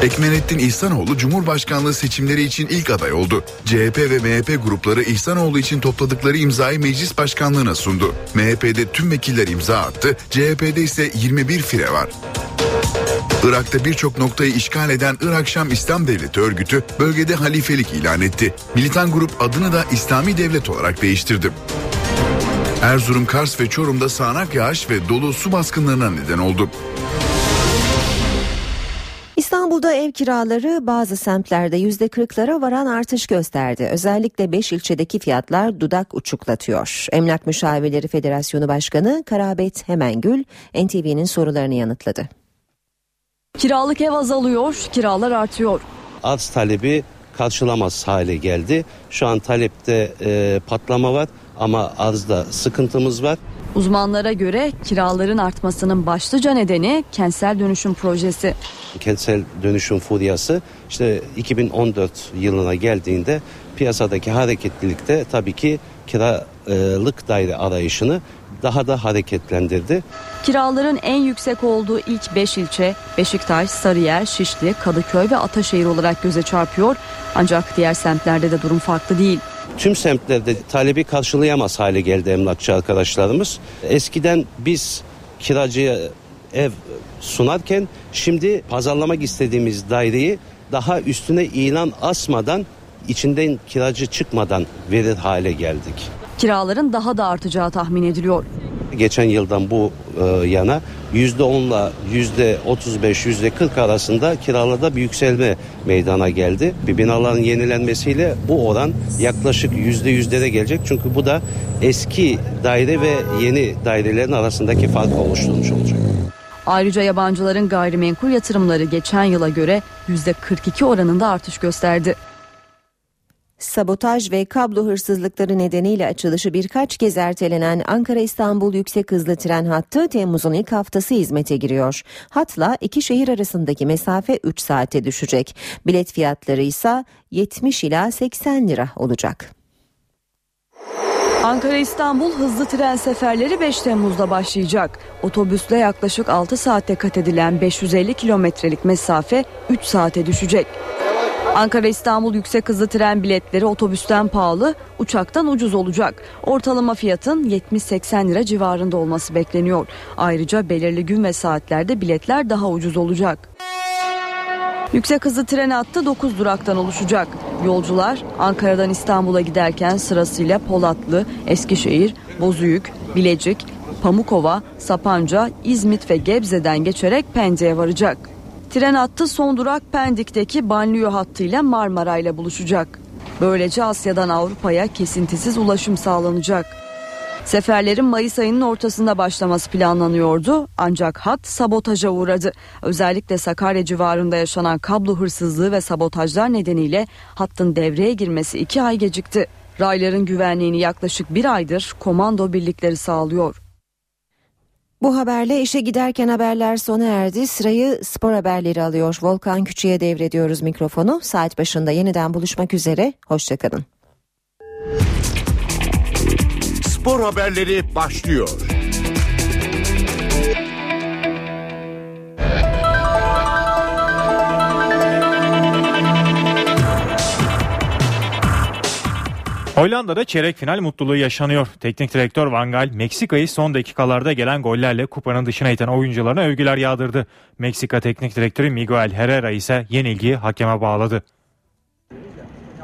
Ekmenettin İhsanoğlu Cumhurbaşkanlığı seçimleri için ilk aday oldu. CHP ve MHP grupları İhsanoğlu için topladıkları imzayı meclis başkanlığına sundu. MHP'de tüm vekiller imza attı, CHP'de ise 21 fire var. Irak'ta birçok noktayı işgal eden Irak Şam İslam Devleti örgütü bölgede halifelik ilan etti. Militan grup adını da İslami Devlet olarak değiştirdi. Erzurum, Kars ve Çorum'da sağanak yağış ve dolu su baskınlarına neden oldu. İstanbul'da ev kiraları bazı semtlerde %40'lara varan artış gösterdi. Özellikle 5 ilçedeki fiyatlar dudak uçuklatıyor. Emlak Müşavirleri Federasyonu Başkanı Karabet Hemengül NTV'nin sorularını yanıtladı. Kiralık ev azalıyor, kiralar artıyor. Arz talebi karşılamaz hale geldi. Şu an talepte e, patlama var ama arzda sıkıntımız var. Uzmanlara göre kiraların artmasının başlıca nedeni kentsel dönüşüm projesi. Kentsel dönüşüm furyası işte 2014 yılına geldiğinde piyasadaki hareketlilikte tabii ki kiralık daire arayışını daha da hareketlendirdi. Kiraların en yüksek olduğu ilk 5 ilçe Beşiktaş, Sarıyer, Şişli, Kadıköy ve Ataşehir olarak göze çarpıyor. Ancak diğer semtlerde de durum farklı değil. Tüm semtlerde talebi karşılayamaz hale geldi emlakçı arkadaşlarımız. Eskiden biz kiracıya ev sunarken şimdi pazarlamak istediğimiz daireyi daha üstüne ilan asmadan içinden kiracı çıkmadan verir hale geldik. Kiraların daha da artacağı tahmin ediliyor. Geçen yıldan bu e, yana %10 ile %35 %40 arasında kiralarda bir yükselme meydana geldi. Bir binaların yenilenmesiyle bu oran yaklaşık %100'lere gelecek. Çünkü bu da eski daire ve yeni dairelerin arasındaki fark oluşturmuş olacak. Ayrıca yabancıların gayrimenkul yatırımları geçen yıla göre %42 oranında artış gösterdi. Sabotaj ve kablo hırsızlıkları nedeniyle açılışı birkaç kez ertelenen Ankara-İstanbul yüksek hızlı tren hattı Temmuz'un ilk haftası hizmete giriyor. Hatla iki şehir arasındaki mesafe 3 saate düşecek. Bilet fiyatları ise 70 ila 80 lira olacak. Ankara-İstanbul hızlı tren seferleri 5 Temmuz'da başlayacak. Otobüsle yaklaşık 6 saatte kat edilen 550 kilometrelik mesafe 3 saate düşecek. Ankara-İstanbul yüksek hızlı tren biletleri otobüsten pahalı, uçaktan ucuz olacak. Ortalama fiyatın 70-80 lira civarında olması bekleniyor. Ayrıca belirli gün ve saatlerde biletler daha ucuz olacak. Yüksek hızlı tren hattı 9 duraktan oluşacak. Yolcular Ankara'dan İstanbul'a giderken sırasıyla Polatlı, Eskişehir, Bozüyük, Bilecik, Pamukova, Sapanca, İzmit ve Gebze'den geçerek Pendik'e varacak. Tren hattı son durak Pendik'teki banliyö hattıyla Marmara ile buluşacak. Böylece Asya'dan Avrupa'ya kesintisiz ulaşım sağlanacak. Seferlerin Mayıs ayının ortasında başlaması planlanıyordu ancak hat sabotaja uğradı. Özellikle Sakarya civarında yaşanan kablo hırsızlığı ve sabotajlar nedeniyle hattın devreye girmesi iki ay gecikti. Rayların güvenliğini yaklaşık bir aydır komando birlikleri sağlıyor. Bu haberle işe giderken haberler sona erdi. Sırayı spor haberleri alıyor. Volkan Küçü'ye devrediyoruz mikrofonu. Saat başında yeniden buluşmak üzere. Hoşçakalın. Spor haberleri başlıyor. Hollanda'da çeyrek final mutluluğu yaşanıyor. Teknik direktör Van Gaal Meksika'yı son dakikalarda gelen gollerle kupanın dışına iten oyuncularına övgüler yağdırdı. Meksika teknik direktörü Miguel Herrera ise yenilgiyi hakeme bağladı.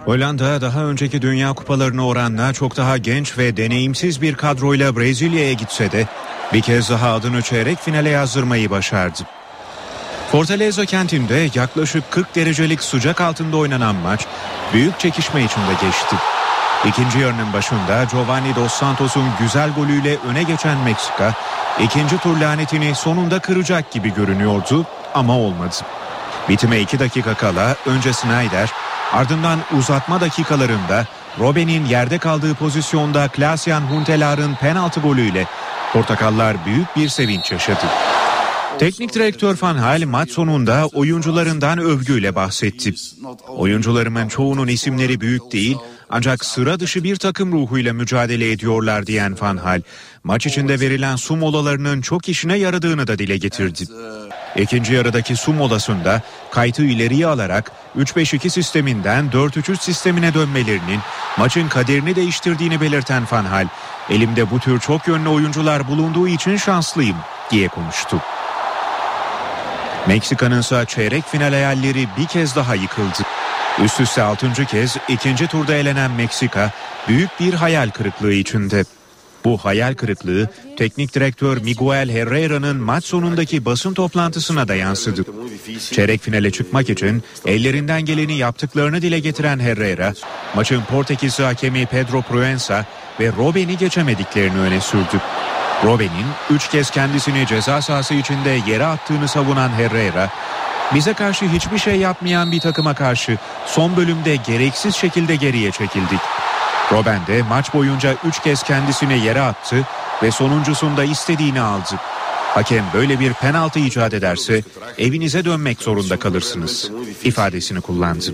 Hollanda daha önceki Dünya Kupalarına oranla çok daha genç ve deneyimsiz bir kadroyla Brezilya'ya gitse de bir kez daha adını çeyrek finale yazdırmayı başardı. Fortaleza kentinde yaklaşık 40 derecelik sıcak altında oynanan maç büyük çekişme içinde geçti. İkinci yarının başında Giovanni Dos Santos'un güzel golüyle öne geçen Meksika ikinci tur lanetini sonunda kıracak gibi görünüyordu ama olmadı. Bitime 2 dakika kala önce Snyder ardından uzatma dakikalarında Robben'in yerde kaldığı pozisyonda Klaasian Huntelaar'ın penaltı golüyle Portakallar büyük bir sevinç yaşadı. Teknik direktör Van Hal maç sonunda oyuncularından övgüyle bahsetti. Oyuncularımın çoğunun isimleri büyük değil ancak sıra dışı bir takım ruhuyla mücadele ediyorlar diyen Van Hal, maç içinde verilen su molalarının çok işine yaradığını da dile getirdi. İkinci yarıdaki su molasında kaytı ileriye alarak 3-5-2 sisteminden 4-3-3 sistemine dönmelerinin maçın kaderini değiştirdiğini belirten Van Hal, elimde bu tür çok yönlü oyuncular bulunduğu için şanslıyım diye konuştu. Meksika'nın ise çeyrek final hayalleri bir kez daha yıkıldı. Üst üste 6. kez ikinci turda elenen Meksika büyük bir hayal kırıklığı içinde. Bu hayal kırıklığı teknik direktör Miguel Herrera'nın maç sonundaki basın toplantısına da yansıdı. Çeyrek finale çıkmak için ellerinden geleni yaptıklarını dile getiren Herrera, maçın Portekizli hakemi Pedro Proença ve Robben'i geçemediklerini öne sürdü. Robben'in 3 kez kendisini ceza sahası içinde yere attığını savunan Herrera, bize karşı hiçbir şey yapmayan bir takıma karşı son bölümde gereksiz şekilde geriye çekildik. Robben de maç boyunca 3 kez kendisini yere attı ve sonuncusunda istediğini aldı. Hakem böyle bir penaltı icat ederse evinize dönmek zorunda kalırsınız ifadesini kullandı.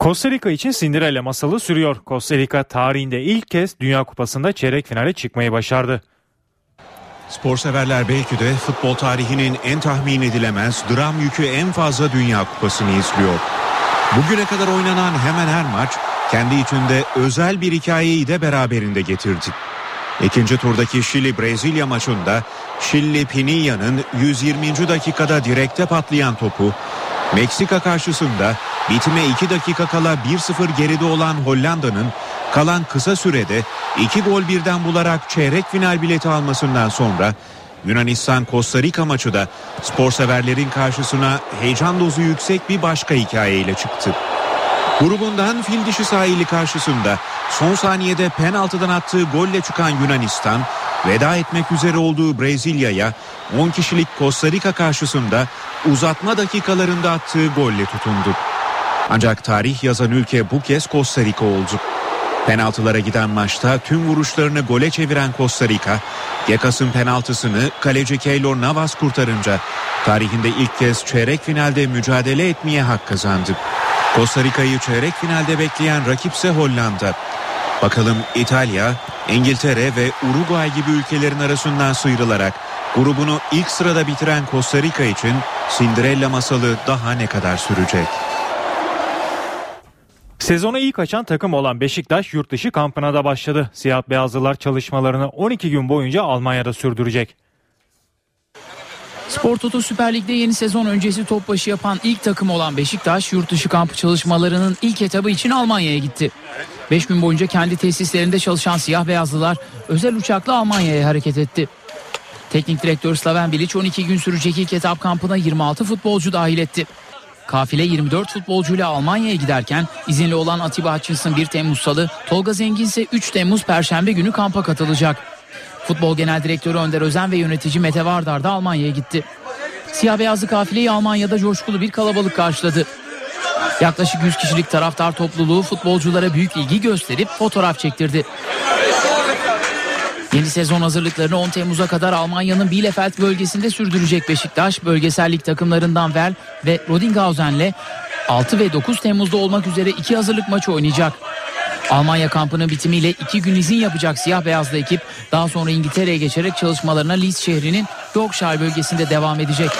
Costa Rica için Cinderella masalı sürüyor. Costa Rica tarihinde ilk kez Dünya Kupası'nda çeyrek finale çıkmayı başardı. Spor severler belki de futbol tarihinin en tahmin edilemez dram yükü en fazla Dünya Kupası'nı izliyor. Bugüne kadar oynanan hemen her maç kendi içinde özel bir hikayeyi de beraberinde getirdi. İkinci turdaki Şili-Brezilya maçında Şili Pinilla'nın 120. dakikada direkte patlayan topu, Meksika karşısında bitime 2 dakika kala 1-0 geride olan Hollanda'nın kalan kısa sürede 2 gol birden bularak çeyrek final bileti almasından sonra Yunanistan Costa Rica maçı da spor severlerin karşısına heyecan dozu yüksek bir başka hikayeyle çıktı. Grubundan fil dişi sahili karşısında son saniyede penaltıdan attığı golle çıkan Yunanistan veda etmek üzere olduğu Brezilya'ya 10 kişilik Costa Rica karşısında uzatma dakikalarında attığı golle tutundu. Ancak tarih yazan ülke bu kez Costa Rica oldu. Penaltılara giden maçta tüm vuruşlarını gole çeviren Costa Rica, Gekas'ın penaltısını kaleci Keylor Navas kurtarınca tarihinde ilk kez çeyrek finalde mücadele etmeye hak kazandı. Costa Rica'yı çeyrek finalde bekleyen rakipse Hollanda. Bakalım İtalya, İngiltere ve Uruguay gibi ülkelerin arasından sıyrılarak grubunu ilk sırada bitiren Costa Rica için Cinderella masalı daha ne kadar sürecek? Sezona ilk açan takım olan Beşiktaş yurt dışı kampına da başladı. Siyah beyazlılar çalışmalarını 12 gün boyunca Almanya'da sürdürecek. Spor Toto Süper Lig'de yeni sezon öncesi top başı yapan ilk takım olan Beşiktaş yurt dışı kampı çalışmalarının ilk etabı için Almanya'ya gitti. 5 gün boyunca kendi tesislerinde çalışan siyah beyazlılar özel uçakla Almanya'ya hareket etti. Teknik direktör Slaven Bilic 12 gün sürecek ilk etap kampına 26 futbolcu dahil etti. Kafile 24 futbolcuyla Almanya'ya giderken izinli olan Atiba Hutchinson 1 Temmuz Salı, Tolga Zengin ise 3 Temmuz Perşembe günü kampa katılacak. Futbol Genel Direktörü Önder Özen ve yönetici Mete Vardar da Almanya'ya gitti. Siyah beyazlı kafileyi Almanya'da coşkulu bir kalabalık karşıladı. Yaklaşık 100 kişilik taraftar topluluğu futbolculara büyük ilgi gösterip fotoğraf çektirdi. Yeni sezon hazırlıklarını 10 Temmuz'a kadar Almanya'nın Bielefeld bölgesinde sürdürecek Beşiktaş, bölgesellik takımlarından Vel ve Rodinghausen'le 6 ve 9 Temmuz'da olmak üzere iki hazırlık maçı oynayacak. Almanya kampının bitimiyle iki gün izin yapacak siyah beyazlı ekip daha sonra İngiltere'ye geçerek çalışmalarına Leeds şehrinin Yorkshire bölgesinde devam edecek.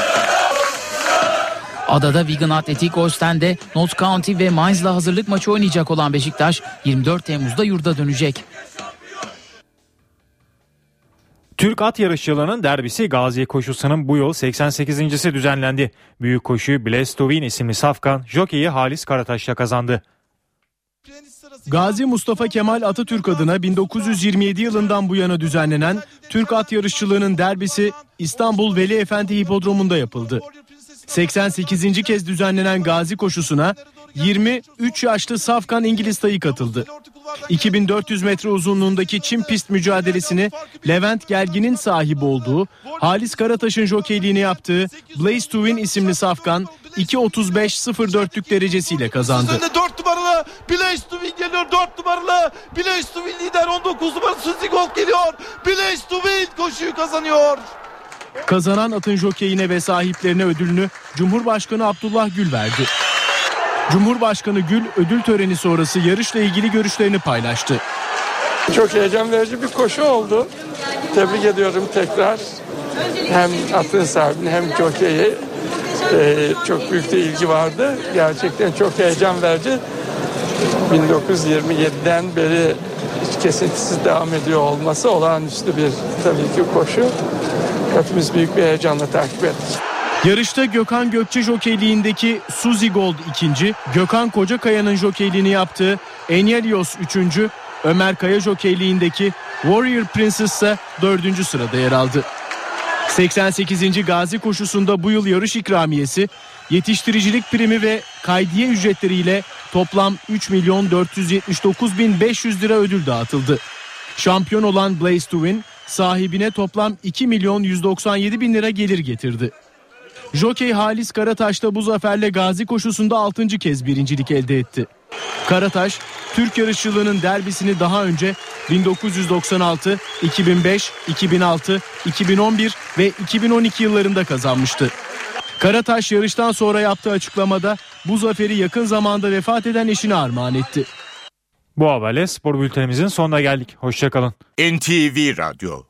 Adada Wigan Athletic Ostende, Notts County ve Mainz'la hazırlık maçı oynayacak olan Beşiktaş 24 Temmuz'da yurda dönecek. Türk at yarışçılarının derbisi Gazi koşusunun bu yıl 88.si düzenlendi. Büyük koşuyu Blaise Tuvin isimli safkan jokeyi Halis Karataş'la kazandı. Gazi Mustafa Kemal Atatürk adına 1927 yılından bu yana düzenlenen Türk at yarışçılığının derbisi İstanbul Veli Efendi Hipodromu'nda yapıldı. 88. kez düzenlenen Gazi koşusuna 23 yaşlı Safkan İngiliz tayı katıldı. 2400 metre uzunluğundaki çim pist mücadelesini Levent Gergin'in sahibi olduğu, Halis Karataş'ın jokeyliğini yaptığı Blaze to Win isimli Safkan 2.35.04'lük derecesiyle kazandı. Önde 4 numaralı Blaze to Win geliyor 4 numaralı Blaze to Win lider 19 numaralı Suzy Gold geliyor Blaze to Win koşuyu kazanıyor. Kazanan atın jokeyine ve sahiplerine ödülünü Cumhurbaşkanı Abdullah Gül verdi. Cumhurbaşkanı Gül ödül töreni sonrası yarışla ilgili görüşlerini paylaştı. Çok heyecan verici bir koşu oldu. Tebrik ediyorum tekrar. Hem atın sahibini hem jokeyi ee, çok büyük de ilgi vardı. Gerçekten çok heyecan verici. 1927'den beri hiç kesintisiz devam ediyor olması olağanüstü bir tabii ki koşu. hepimiz büyük bir heyecanla takip ettik. Yarışta Gökhan Gökçe jokeyliğindeki Suzy Gold ikinci, Gökhan Kocakaya'nın jokeyliğini yaptığı Enyelios üçüncü, Ömer Kaya jokeyliğindeki Warrior Princess ise dördüncü sırada yer aldı. 88. Gazi koşusunda bu yıl yarış ikramiyesi, yetiştiricilik primi ve kaydiye ücretleriyle toplam 3 milyon 479 bin 500 lira ödül dağıtıldı. Şampiyon olan Blaze to sahibine toplam 2 milyon 197 bin lira gelir getirdi. Jokey Halis Karataş da bu zaferle Gazi koşusunda 6. kez birincilik elde etti. Karataş, Türk yarışçılığının derbisini daha önce 1996, 2005, 2006, 2011 ve 2012 yıllarında kazanmıştı. Karataş yarıştan sonra yaptığı açıklamada bu zaferi yakın zamanda vefat eden eşine armağan etti. Bu haberle spor bültenimizin sonuna geldik. Hoşçakalın. NTV Radyo